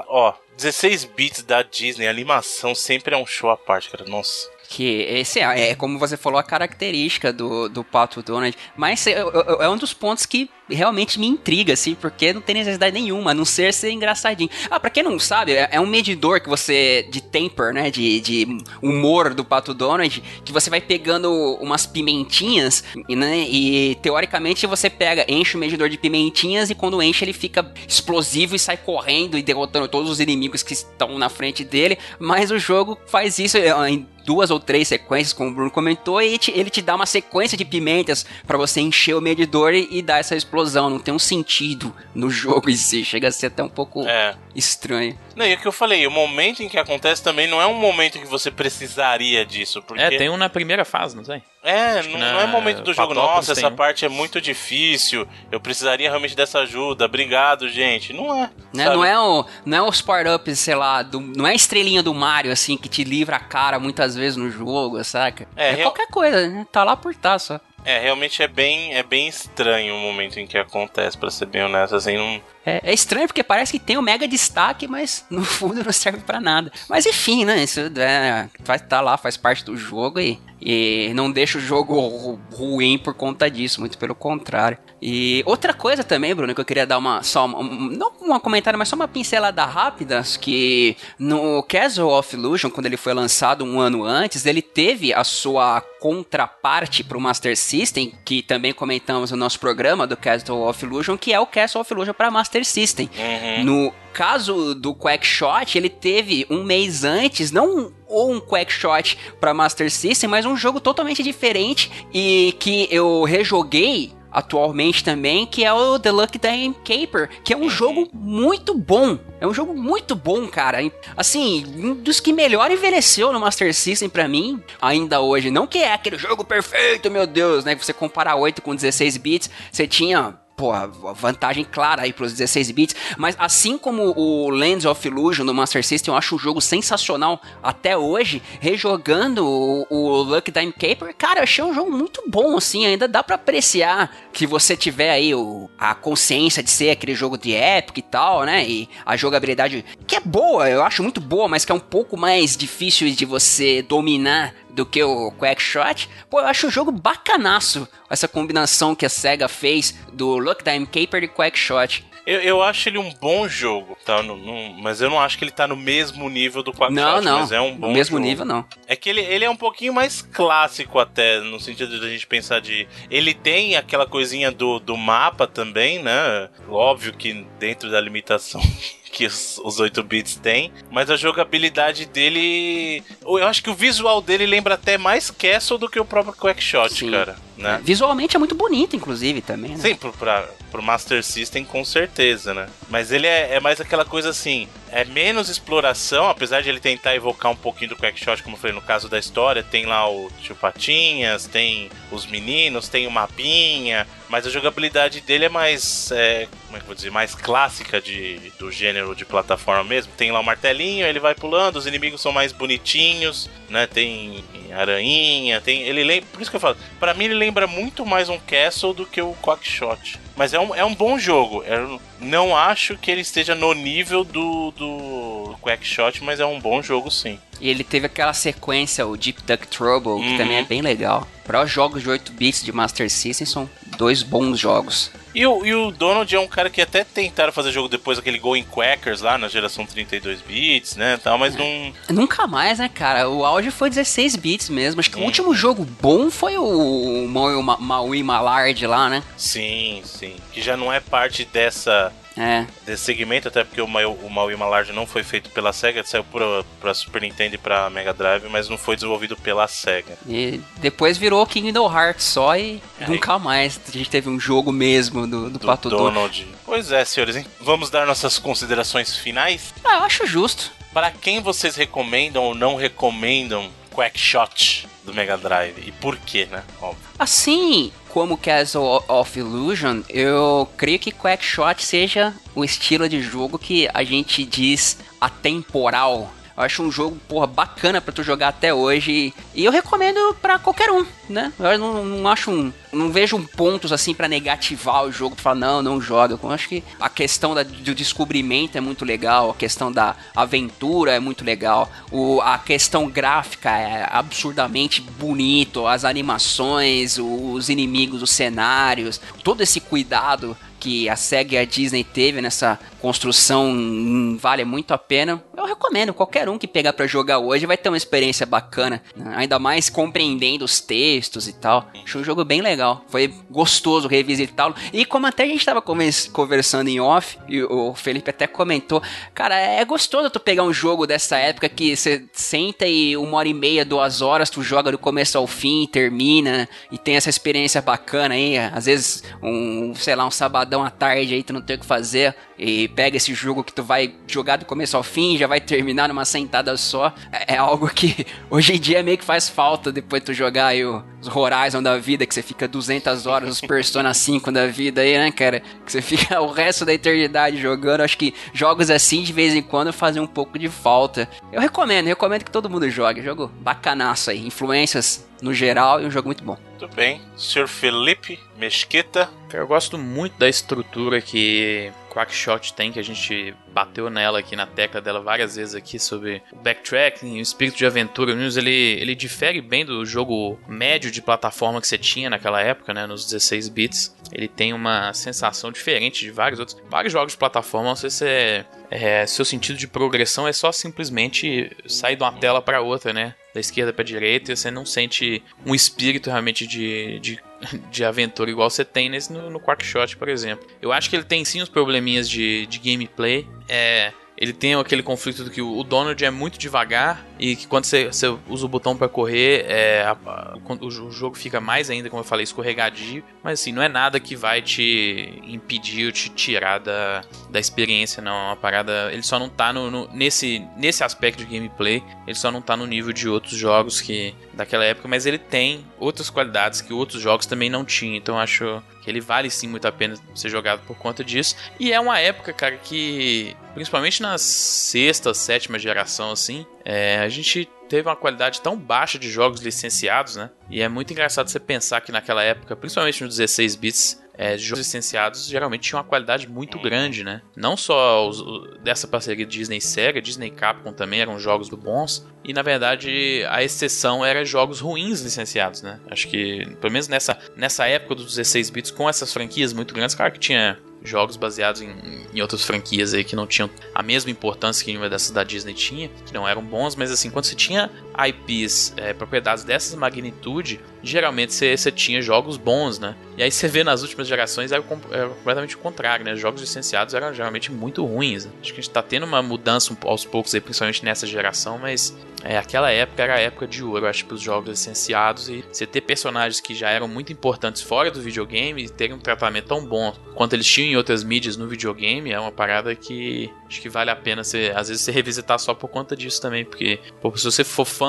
ó, 16 bits da Disney, a animação sempre é um show à parte, cara. Nossa. Que esse é, é, como você falou, a característica do, do Pato Donald. Mas é, é, um dos pontos que realmente me intriga, assim, porque não tem necessidade nenhuma, a não ser ser engraçadinho. Ah, pra quem não sabe, é, é um medidor que você. de temper, né? De, de humor do Pato Donald, que você vai pegando umas pimentinhas, né? E teoricamente você pega, enche o medidor de pimentinhas e quando enche ele fica explosivo e sai correndo e derrotando todos os inimigos que estão na frente dele. Mas o jogo faz isso é, em duas ou três sequências, como o Bruno comentou, e ele te dá uma sequência de pimentas para você encher o medidor e, e, dar essa explosão. Não tem um sentido no jogo em si. Chega a ser até um pouco é. estranho. Não, e o que eu falei, o momento em que acontece também não é um momento que você precisaria disso. Porque... É, tem um na primeira fase, não sei. É, não, não, é momento do jogo. Nossa, essa parte é muito difícil. Eu precisaria realmente dessa ajuda. Obrigado, gente. Não é. Né? Não é o, não é os power-ups, sei lá, do, não é a estrelinha do Mario, assim, que te livra a cara muitas vezes no jogo, saca? É, é real... qualquer coisa, né? Tá lá por tá só. É, realmente é bem, é bem estranho o momento em que acontece, para ser bem honesto, assim, não... É, é, estranho porque parece que tem um mega destaque, mas no fundo não serve para nada. Mas enfim, né, isso é, vai estar tá lá, faz parte do jogo e e não deixa o jogo ruim por conta disso, muito pelo contrário. E outra coisa também, Bruno, que eu queria dar uma só uma, não um comentário, mas só uma pincelada rápida, que no Castle of Illusion, quando ele foi lançado um ano antes, ele teve a sua contraparte para o Master System, que também comentamos no nosso programa do Castle of Illusion, que é o Castle of Illusion para Master System. Uhum. No caso do Quackshot, ele teve um mês antes, não ou um Quackshot para Master System, mas um jogo totalmente diferente e que eu rejoguei atualmente também, que é o The Luck Time Caper, que é um jogo muito bom. É um jogo muito bom, cara. Assim, um dos que melhor envelheceu no Master System para mim, ainda hoje. Não que é aquele jogo perfeito, meu Deus, né? Que você comparar 8 com 16 bits, você tinha pô, vantagem clara aí pros 16 bits, mas assim como o Lands of Illusion no Master System, eu acho o jogo sensacional até hoje, rejogando o, o Lucky Time Caper, cara, eu achei um jogo muito bom, assim, ainda dá para apreciar que você tiver aí o, a consciência de ser aquele jogo de época e tal, né, e a jogabilidade que é boa, eu acho muito boa, mas que é um pouco mais difícil de você dominar do que o Quackshot, pô, eu acho o jogo bacanaço. Essa combinação que a SEGA fez do Time Caper e Quackshot. Eu, eu acho ele um bom jogo, tá? No, no, mas eu não acho que ele tá no mesmo nível do Quackshot, Não, não. mas é um bom no mesmo jogo. nível, não. É que ele, ele é um pouquinho mais clássico até, no sentido de a gente pensar de... Ele tem aquela coisinha do, do mapa também, né? Óbvio que dentro da limitação que os, os 8 bits têm, mas a jogabilidade dele... Eu acho que o visual dele lembra até mais Castle do que o próprio Quackshot, Sim. cara. Né? Visualmente é muito bonito, inclusive, também. Né? Sim, pra, pro Master System com certeza, né? Mas ele é, é mais aquela coisa assim, é menos exploração, apesar de ele tentar evocar um pouquinho do Quackshot, como eu falei no caso da história, tem lá o Tio Patinhas, tem os meninos, tem o mapinha, mas a jogabilidade dele é mais, é, como é que eu vou dizer, mais clássica de, do gênero de plataforma mesmo. Tem lá o martelinho, ele vai pulando, os inimigos são mais bonitinhos, né? Tem aranhinha, tem, ele lembra, por isso que eu falo, pra mim ele lembra muito mais um Castle do que o Quackshot. Mas é um, é um bom jogo. Eu não acho que ele esteja no nível do, do Quackshot, mas é um bom jogo sim. E ele teve aquela sequência, o Deep Duck Trouble, que Uhum. também é bem legal. Para os jogos de 8 bits de Master System, são dois bons jogos. E o, e o Donald é um cara que até tentaram fazer jogo depois daquele Going Quackers lá na geração 32 bits, né, tal, mas não... Nunca mais, né, cara? O auge foi 16 bits mesmo. Acho que o último jogo bom foi o Maui, Ma- Maui Malard lá, né? Sim, sim. Que já não é parte dessa... É. Desse segmento, até porque o, Mau- o Maui Malard não foi feito pela SEGA, saiu pra, pra Super Nintendo e pra Mega Drive, mas não foi desenvolvido pela SEGA. E depois virou Kingdom Hearts só e Aí. nunca mais a gente teve um jogo mesmo do, do, Do Pato Donald. Donald. Pois é, senhores, hein? Vamos dar nossas considerações finais? Ah, eu acho justo. Para quem vocês recomendam ou não recomendam Quackshot do Mega Drive? E por quê, né? Óbvio. Assim como Castle of Illusion, eu creio que Quackshot seja o estilo de jogo que a gente diz atemporal. Eu acho um jogo, porra, bacana pra tu jogar até hoje. E eu recomendo pra qualquer um, né? Eu não, não acho um. Não vejo pontos assim pra negativar o jogo, pra falar, não, não joga. Eu acho que a questão da- do descobrimento é muito legal, a questão da aventura é muito legal, o, a questão gráfica é absurdamente bonito, as animações, os inimigos, os cenários, todo esse cuidado que a SEGA e a Disney teve nessa construção hum, vale muito a pena. Eu recomendo, qualquer um que pegar pra jogar hoje vai ter uma experiência bacana, né? ainda mais compreendendo os textos e tal. Acho um jogo bem legal. Foi gostoso revisitá-lo. E como até a gente tava conversando em off, e o Felipe até comentou, cara, é gostoso tu pegar um jogo dessa época que você senta e uma hora e meia, duas horas, tu joga do começo ao fim, termina, e tem essa experiência bacana aí. Às vezes, um, sei lá, um sabadão à tarde aí, tu não tem o que fazer, e pega esse jogo que tu vai jogar do começo ao fim, já vai terminar numa sentada só. É, é algo que hoje em dia meio que faz falta depois tu jogar aí o- os Horizon da vida, que você fica 200 horas, os Persona 5 da vida aí, né, cara? Que você fica o resto da eternidade jogando. Acho que jogos assim, de vez em quando, fazem um pouco de falta. Eu recomendo, recomendo que todo mundo jogue. Jogo bacanaço aí. Influências no geral e um jogo muito bom. Muito bem. Sr. Felipe Mesquita. Eu gosto muito da estrutura que Quackshot tem, que a gente bateu nela aqui na tecla dela várias vezes aqui sobre o backtracking, o espírito de aventura. O ele, ele difere bem do jogo médio de plataforma que você tinha naquela época, né, nos 16 bits. Ele tem uma sensação diferente de vários outros. Vários jogos de plataforma, você se é, seu sentido de progressão é só simplesmente sair de uma tela para outra, né? Da esquerda para direita, e você não sente um espírito realmente de, de de aventura igual você tem nesse no, no Quackshot, por exemplo. Eu acho que ele tem sim os probleminhas de, de gameplay. É, ele tem aquele conflito do que o o Donald é muito devagar e que quando você, você usa o botão para correr, é, a- a- o, o jogo fica mais ainda, como eu falei, escorregadio. Mas assim, não é nada que vai te impedir ou te tirar da, da experiência, não. É uma parada. Ele só não tá no, no- nesse, nesse aspecto de gameplay, ele só não tá no nível de outros jogos que daquela época, mas ele tem outras qualidades que outros jogos também não tinham. Então acho que ele vale sim muito a pena ser jogado por conta disso. E é uma época, cara, que principalmente na sexta, sétima geração, assim, é, a gente teve uma qualidade tão baixa de jogos licenciados, né? E é muito engraçado você pensar que naquela época, principalmente nos 16 bits, é, jogos licenciados geralmente tinham uma qualidade muito grande, né? Não só os- o- dessa parceria Disney Sega, Disney Capcom também eram jogos bons. E na verdade a exceção era jogos ruins licenciados, né? Acho que, pelo menos nessa, nessa época dos 16 bits, com essas franquias muito grandes, claro que tinha jogos baseados em, em outras franquias aí que não tinham a mesma importância que nenhuma dessas da Disney tinha, que não eram bons, mas assim, quando você tinha IPs, é, propriedades dessas magnitude, geralmente você, tinha jogos bons, né? E aí você vê nas últimas gerações era, era completamente o contrário, né? Jogos licenciados eram geralmente muito ruins. Né? Acho que a gente tá tendo uma mudança aos poucos aí, principalmente nessa geração, mas é, aquela época era a época de ouro, acho, para os jogos licenciados e você ter personagens que já eram muito importantes fora do videogame e terem um tratamento tão bom quanto eles tinham em outras mídias no videogame é uma parada que acho que vale a pena você, às vezes, você revisitar só por conta disso também, porque pô, se você for fã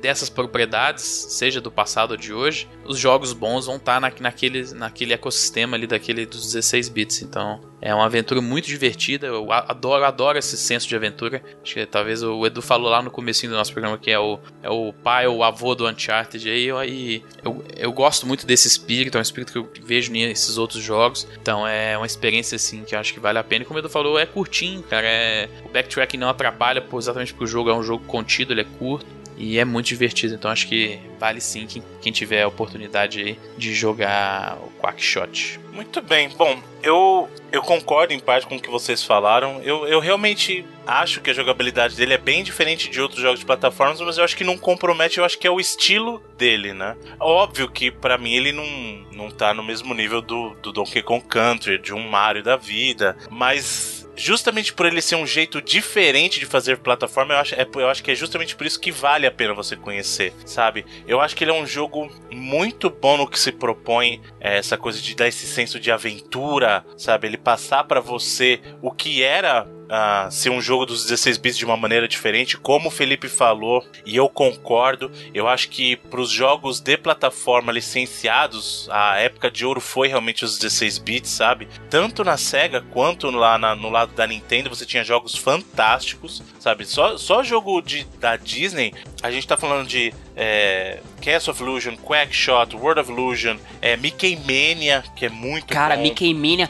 dessas propriedades, seja do passado ou de hoje, os jogos bons vão estar tá na, naquele, naquele ecossistema ali daquele dos 16 bits, então é uma aventura muito divertida, eu adoro, adoro esse senso de aventura. Acho que talvez o Edu falou lá no começo do nosso programa que é o, é o pai ou o avô do Uncharted aí, eu, aí eu, eu gosto muito desse espírito, é um espírito que eu vejo nesses outros jogos. Então é uma experiência assim que eu acho que vale a pena. E como o Edu falou, é curtinho, cara. É, o backtracking não atrapalha, exatamente porque o jogo é um jogo contido, ele é curto. E é muito divertido, então acho que vale sim quem, quem tiver a oportunidade de jogar o Quackshot. Muito bem, bom, eu, eu concordo em parte com o que vocês falaram. Eu, eu realmente acho que a jogabilidade dele é bem diferente de outros jogos de plataformas, mas eu acho que não compromete, eu acho que é o estilo dele, né? Óbvio que para mim ele não, não tá no mesmo nível do, do Donkey Kong Country, de um Mario da vida, mas justamente por ele ser um jeito diferente de fazer plataforma, eu acho, é, eu acho que é justamente por isso que vale a pena você conhecer, sabe? Eu acho que ele é um jogo muito bom no que se propõe, é, essa coisa de dar esse senso de aventura, sabe? Ele passar para você o que era ser um jogo dos 16 bits de uma maneira diferente, como o Felipe falou, e eu concordo. Eu acho que para os jogos de plataforma licenciados, a época de ouro foi realmente os 16 bits, sabe? Tanto na Sega quanto lá na, no lado da Nintendo, você tinha jogos fantásticos, sabe? Só, só jogo de, da Disney, a gente tá falando de é, Castle of Illusion, Quackshot, World of Illusion, é, Mickey Mania, que é muito Cara, bom. Mickey Mania,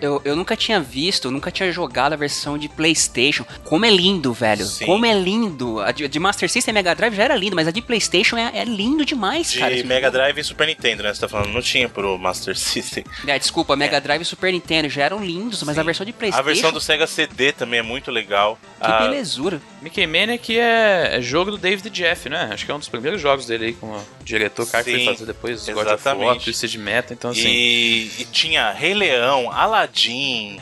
eu, eu nunca tinha visto, nunca tinha jogado a versão de PlayStation. Como é lindo, velho. Sim. Como é lindo. A de, de, Master System e Mega Drive já era lindo, mas a de PlayStation é, é lindo demais, de cara. De Mega Drive e Super Nintendo, né? Você tá falando, não tinha pro Master System. É, desculpa, Mega é. Drive e Super Nintendo já eram lindos, mas Sim. a versão de PlayStation. A versão do Sega CD também é muito legal. Que a... belezura. Mickey Mania que é, é jogo do David Jeff, né? Acho que é um dos primeiros jogos dele aí com o diretor, cara Sim, que foi fazer depois God of War, Twisted Metal, então assim... E, e tinha Rei Leão, Aladdin,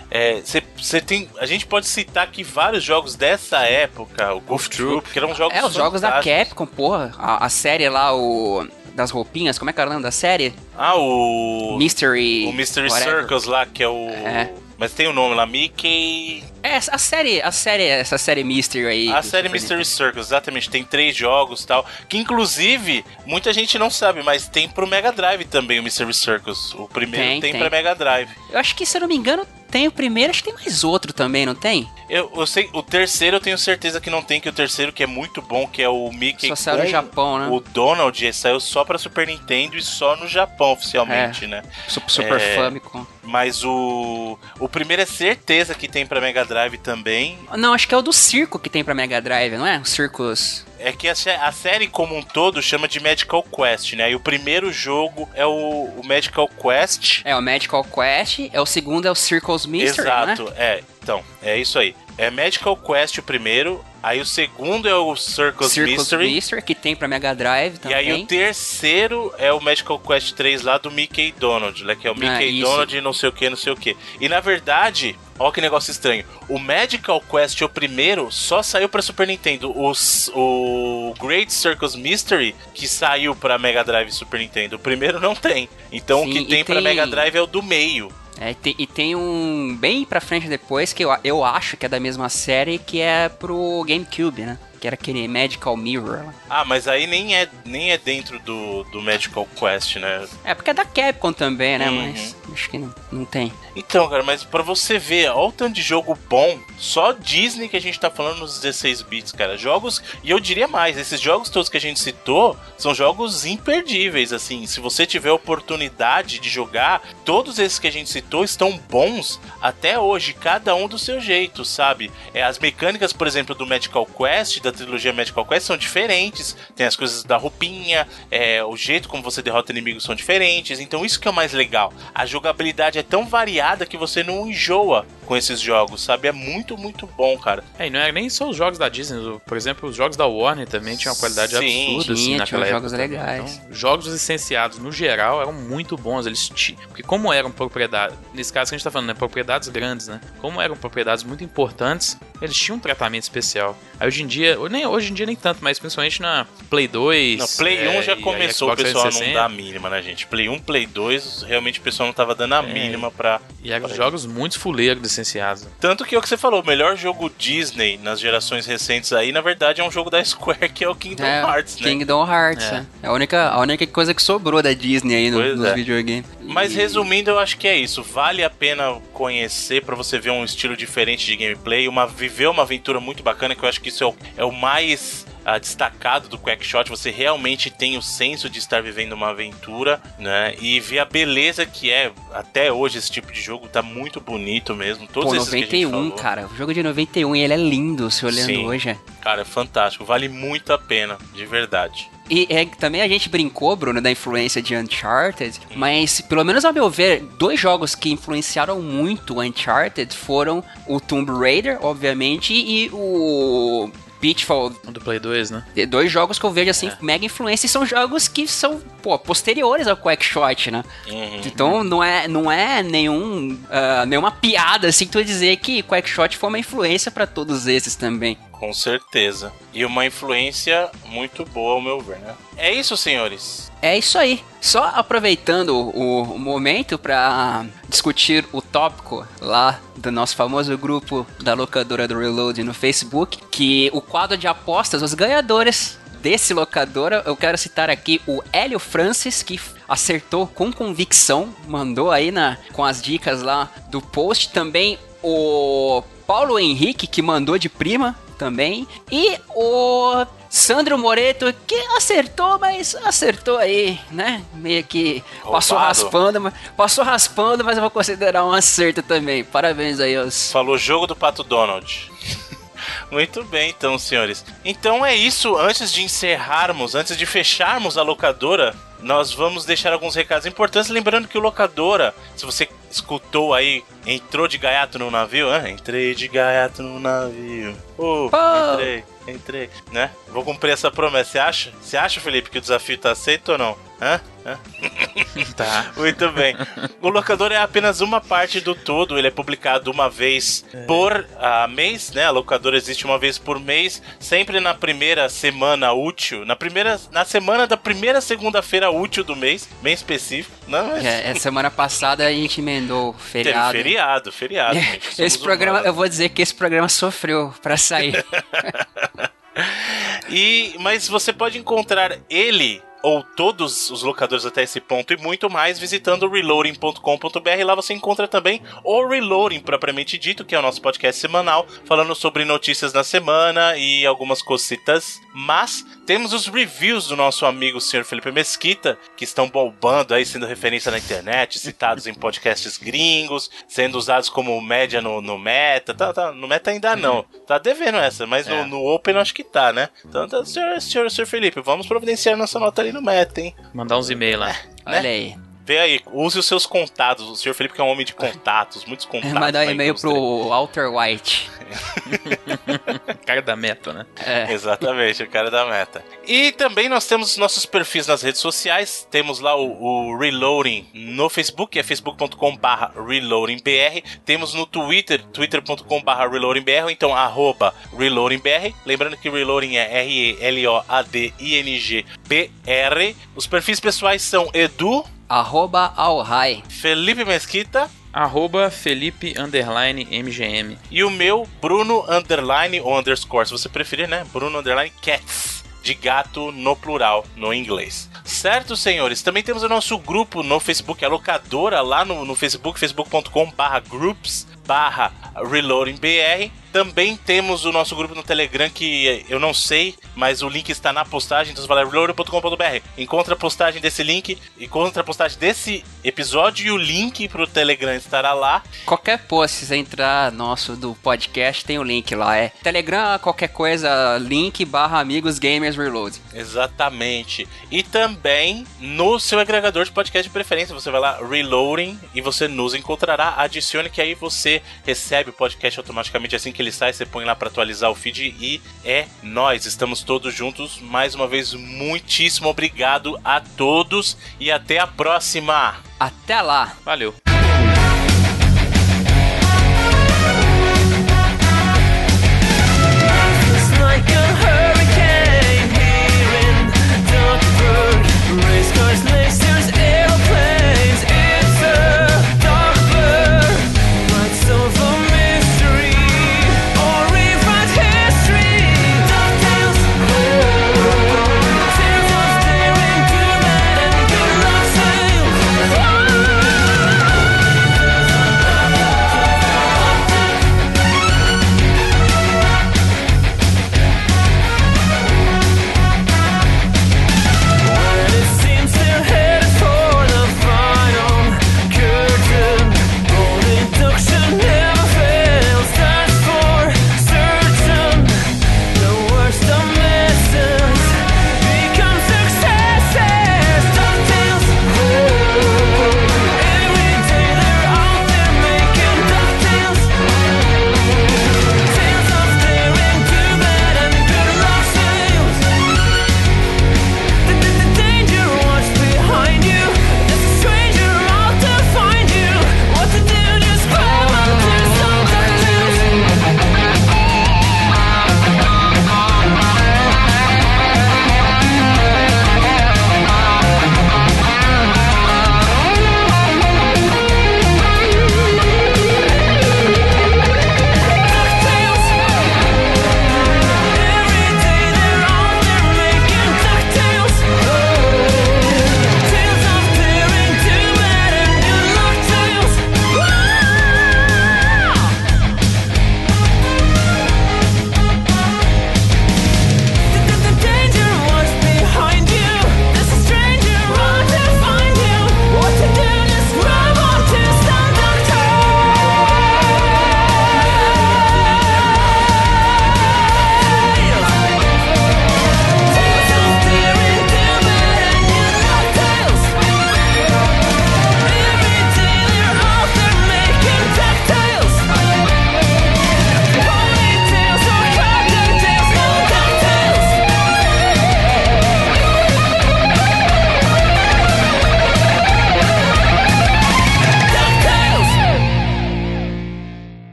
você é, tem... A gente pode citar aqui vários jogos dessa época, o Golf Troop, que eram jogos É, os jogos da Capcom, porra. A, a série lá, o das roupinhas, como é que era o nome da série? Ah, o. Mystery. O Mystery whatever. Circus lá, que é o. É. Mas tem o um nome lá, Mickey. É, a série, a série, essa série Mystery aí. A série Mystery Circus, exatamente. Tem três jogos tal. Que inclusive, muita gente não sabe, mas tem pro Mega Drive também o Mystery Circus. O primeiro tem, tem, tem. pra Mega Drive. Eu acho que, se eu não me engano, tem o primeiro, acho que tem mais outro também, não tem? Eu, eu sei, o terceiro eu tenho certeza que não tem, que o terceiro que é muito bom, que é o Mickey Só saiu no Japão, né? O Donald saiu só pra Super Nintendo e só no Japão oficialmente, é. né? Super é, Famicom. Mas o o primeiro é certeza que tem pra Mega Drive também. Não, acho que é o do circo que tem pra Mega Drive, não é? O Circus é que a, a, série como um todo chama de Medical Quest, né? E o primeiro jogo é o, o Medical Quest. É, o Medical Quest, é o segundo é o Circles Mystery, né? Exato, né? é. Então, é isso aí. É Medical Quest o primeiro, aí o segundo é o Circles, Circles Mystery. Mystery, que tem pra Mega Drive também. E aí o terceiro é o Medical Quest 3 lá do Mickey Donald, né? Que é o Mickey ah, Donald e não sei o que, não sei o que. E na verdade, Olha que negócio estranho. O Magical Quest, o primeiro, só saiu pra Super Nintendo. O, o Great Circus Mystery, que saiu pra Mega Drive e Super Nintendo. O primeiro não tem. Então Sim, o que tem, tem pra Mega Drive é o do meio. É, e tem um bem pra frente depois que eu, eu acho que é da mesma série que é pro GameCube, né? que era aquele Magical Mirror. Ah, mas aí nem é, nem é dentro do, do Magical Quest, né? É, porque é da Capcom também, né? Uhum. Mas acho que não, não tem. Então, cara, mas para você ver, olha o tanto de jogo bom, só Disney que a gente tá falando nos 16 bits, cara. Jogos, e eu diria mais, esses jogos todos que a gente citou são jogos imperdíveis, assim. Se você tiver oportunidade de jogar, todos esses que a gente citou estão bons até hoje, cada um do seu jeito, sabe? É, as mecânicas, por exemplo, do Magical Quest, da trilogia Magical Quest são diferentes. Tem as coisas da roupinha, é, o jeito como você derrota inimigos são diferentes. Então isso que é o mais legal. A jogabilidade é tão variada que você não enjoa com esses jogos, sabe? É muito, muito bom, cara. É, e não é nem só os jogos da Disney, por exemplo, os jogos da Warner também tinham uma qualidade Sim, absurda, assim, tinha, naquela tinha época. jogos legais. Então, jogos licenciados, no geral, eram muito bons. Eles Porque como eram propriedades, nesse caso que a gente tá falando, né? Propriedades grandes, né? Como eram propriedades muito importantes, eles tinham um tratamento especial. Aí hoje em dia, nem, hoje em dia nem tanto, mas principalmente na Play 2. No Play é, 1 já e- começou o pessoal a não 360, dar a mínima, né, gente? Play 1, Play 2, realmente o pessoal não tava dando a mínima pra. E eram jogos muito fuleiros licenciados. Tanto que é o que você falou, o melhor jogo Disney nas gerações recentes aí, na verdade, é um jogo da Square, que é o Kingdom É, Hearts, né? Kingdom Hearts, É. é. É a única, a única coisa que sobrou da Disney aí no, nos é. videogames. Mas E- resumindo, eu acho que é isso. Vale a pena conhecer pra você ver um estilo diferente de gameplay, uma viver uma aventura muito bacana, que eu acho que isso é o, é o mais ah, destacado do Quackshot. Você realmente tem o senso de estar vivendo uma aventura, né? E ver a beleza que é até hoje esse tipo de jogo tá muito bonito mesmo. Todos Pô, esses que a gente 91, falou. cara. O jogo de 91 e ele é lindo, se olhando Sim. hoje. Cara, é fantástico. Vale muito a pena, de verdade. E é, também a gente brincou, Bruno, da influência de Uncharted, mas pelo menos ao meu ver, dois jogos que influenciaram muito o Uncharted foram o Tomb Raider, obviamente, e o Pitfall. Do Play 2, né? Dois jogos que eu vejo assim, É. mega influência, e são jogos que são, pô, posteriores ao Quackshot, né? Uhum. Então não é, não é nenhum, ah, nenhuma piada assim tu dizer que Quackshot foi uma influência pra todos esses também. Com certeza. E uma influência muito boa, ao meu ver, né? É isso, senhores. É isso aí. Só aproveitando o, o momento para discutir o tópico lá do nosso famoso grupo da locadora do Reload no Facebook, que o quadro de apostas, os ganhadores desse locadora, eu quero citar aqui o Hélio Francis, que acertou com convicção, mandou aí na, com as dicas lá do post. Também o Paulo Henrique, que mandou de prima também. E o Sandro Moreto, que acertou, mas acertou aí, né? Meio que passou Roubado. raspando, mas passou raspando, mas eu vou considerar um acerto também. Parabéns aí aos. Falou jogo do Pato Donald. Muito bem, então, senhores. Então é isso. Antes de encerrarmos, antes de fecharmos a locadora, nós vamos deixar alguns recados importantes. Lembrando que o locadora, se você escutou aí, entrou de gaiato no navio, hã? Entrei de gaiato no navio. Oh, Pô. entrei, entrei, né? Vou cumprir essa promessa. Você acha? Você acha, Felipe, que o desafio tá aceito ou não? Hã? Hã? Tá. Muito bem. O locador é apenas uma parte do todo. Ele é publicado uma vez por ah, mês, né? A locadora existe uma vez por mês, sempre na primeira semana útil, na primeira, na semana da primeira segunda-feira útil do mês, bem específico. Não, mas É, é, semana passada a gente emendou teve feriado. feriado, feriado. gente. Esse programa, humanos. eu vou dizer que esse programa sofreu pra sair. E mas você pode encontrar ele ou todos os locadores até esse ponto e muito mais visitando o reloading.com.br. Lá você encontra também o Reloading propriamente dito, que é o nosso podcast semanal, falando sobre notícias da semana e algumas cositas. Mas temos os reviews do nosso amigo Sr. Felipe Mesquita, que estão bombando aí, sendo referência na internet, citados em podcasts gringos, sendo usados como média no, no meta. Tá, tá, no meta ainda não. Tá devendo essa, mas É. no, no Open acho que tá, né? Então, tá, senhor, senhor, senhor Felipe, vamos providenciar nossa nota ali no meta, hein? Mandar uns e-mails lá. Olha aí. Vê aí, use os seus contatos. O senhor Felipe que é um homem de contatos, muitos contatos. Mandar um na e-mail pro Walter White. Cara da meta, né? É. Exatamente, o cara da meta. E também nós temos nossos perfis nas redes sociais. Temos lá o, o Reloading no Facebook, é facebook.com/barra reloadingbr. Temos no Twitter, twitter.com/barra reloadingbr, ou então arroba reloadingbr. Lembrando que Reloading é R-E-L-O-A-D-I-N-G-B-R. Os perfis pessoais são Edu, Arroba Alhai. Felipe Mesquita Arroba Felipe underline MGM. e o meu Bruno underline ou underscore, se você preferir, né? Bruno underline cats. De gato no plural, no inglês. Certo, senhores? Também temos o nosso grupo no Facebook, a locadora lá no, no Facebook, facebook.com barra groups barra reloadingbr. Também temos o nosso grupo no Telegram que eu não sei, mas o link está na postagem, então você vai lá reloader.com.br. Encontra a postagem desse link, encontra a postagem desse episódio e o link pro Telegram estará lá. Qualquer post, se você entrar nosso do podcast, tem o link lá. É Telegram, qualquer coisa, link barra amigos gamers reload. Exatamente. E também no seu agregador de podcast de preferência, você vai lá, reloading, e você nos encontrará. Adicione que aí você recebe o podcast automaticamente assim que ele sai, você põe lá para atualizar o feed e é nós. Estamos todos juntos. Mais uma vez, muitíssimo obrigado a todos e até a próxima. Até lá. Valeu.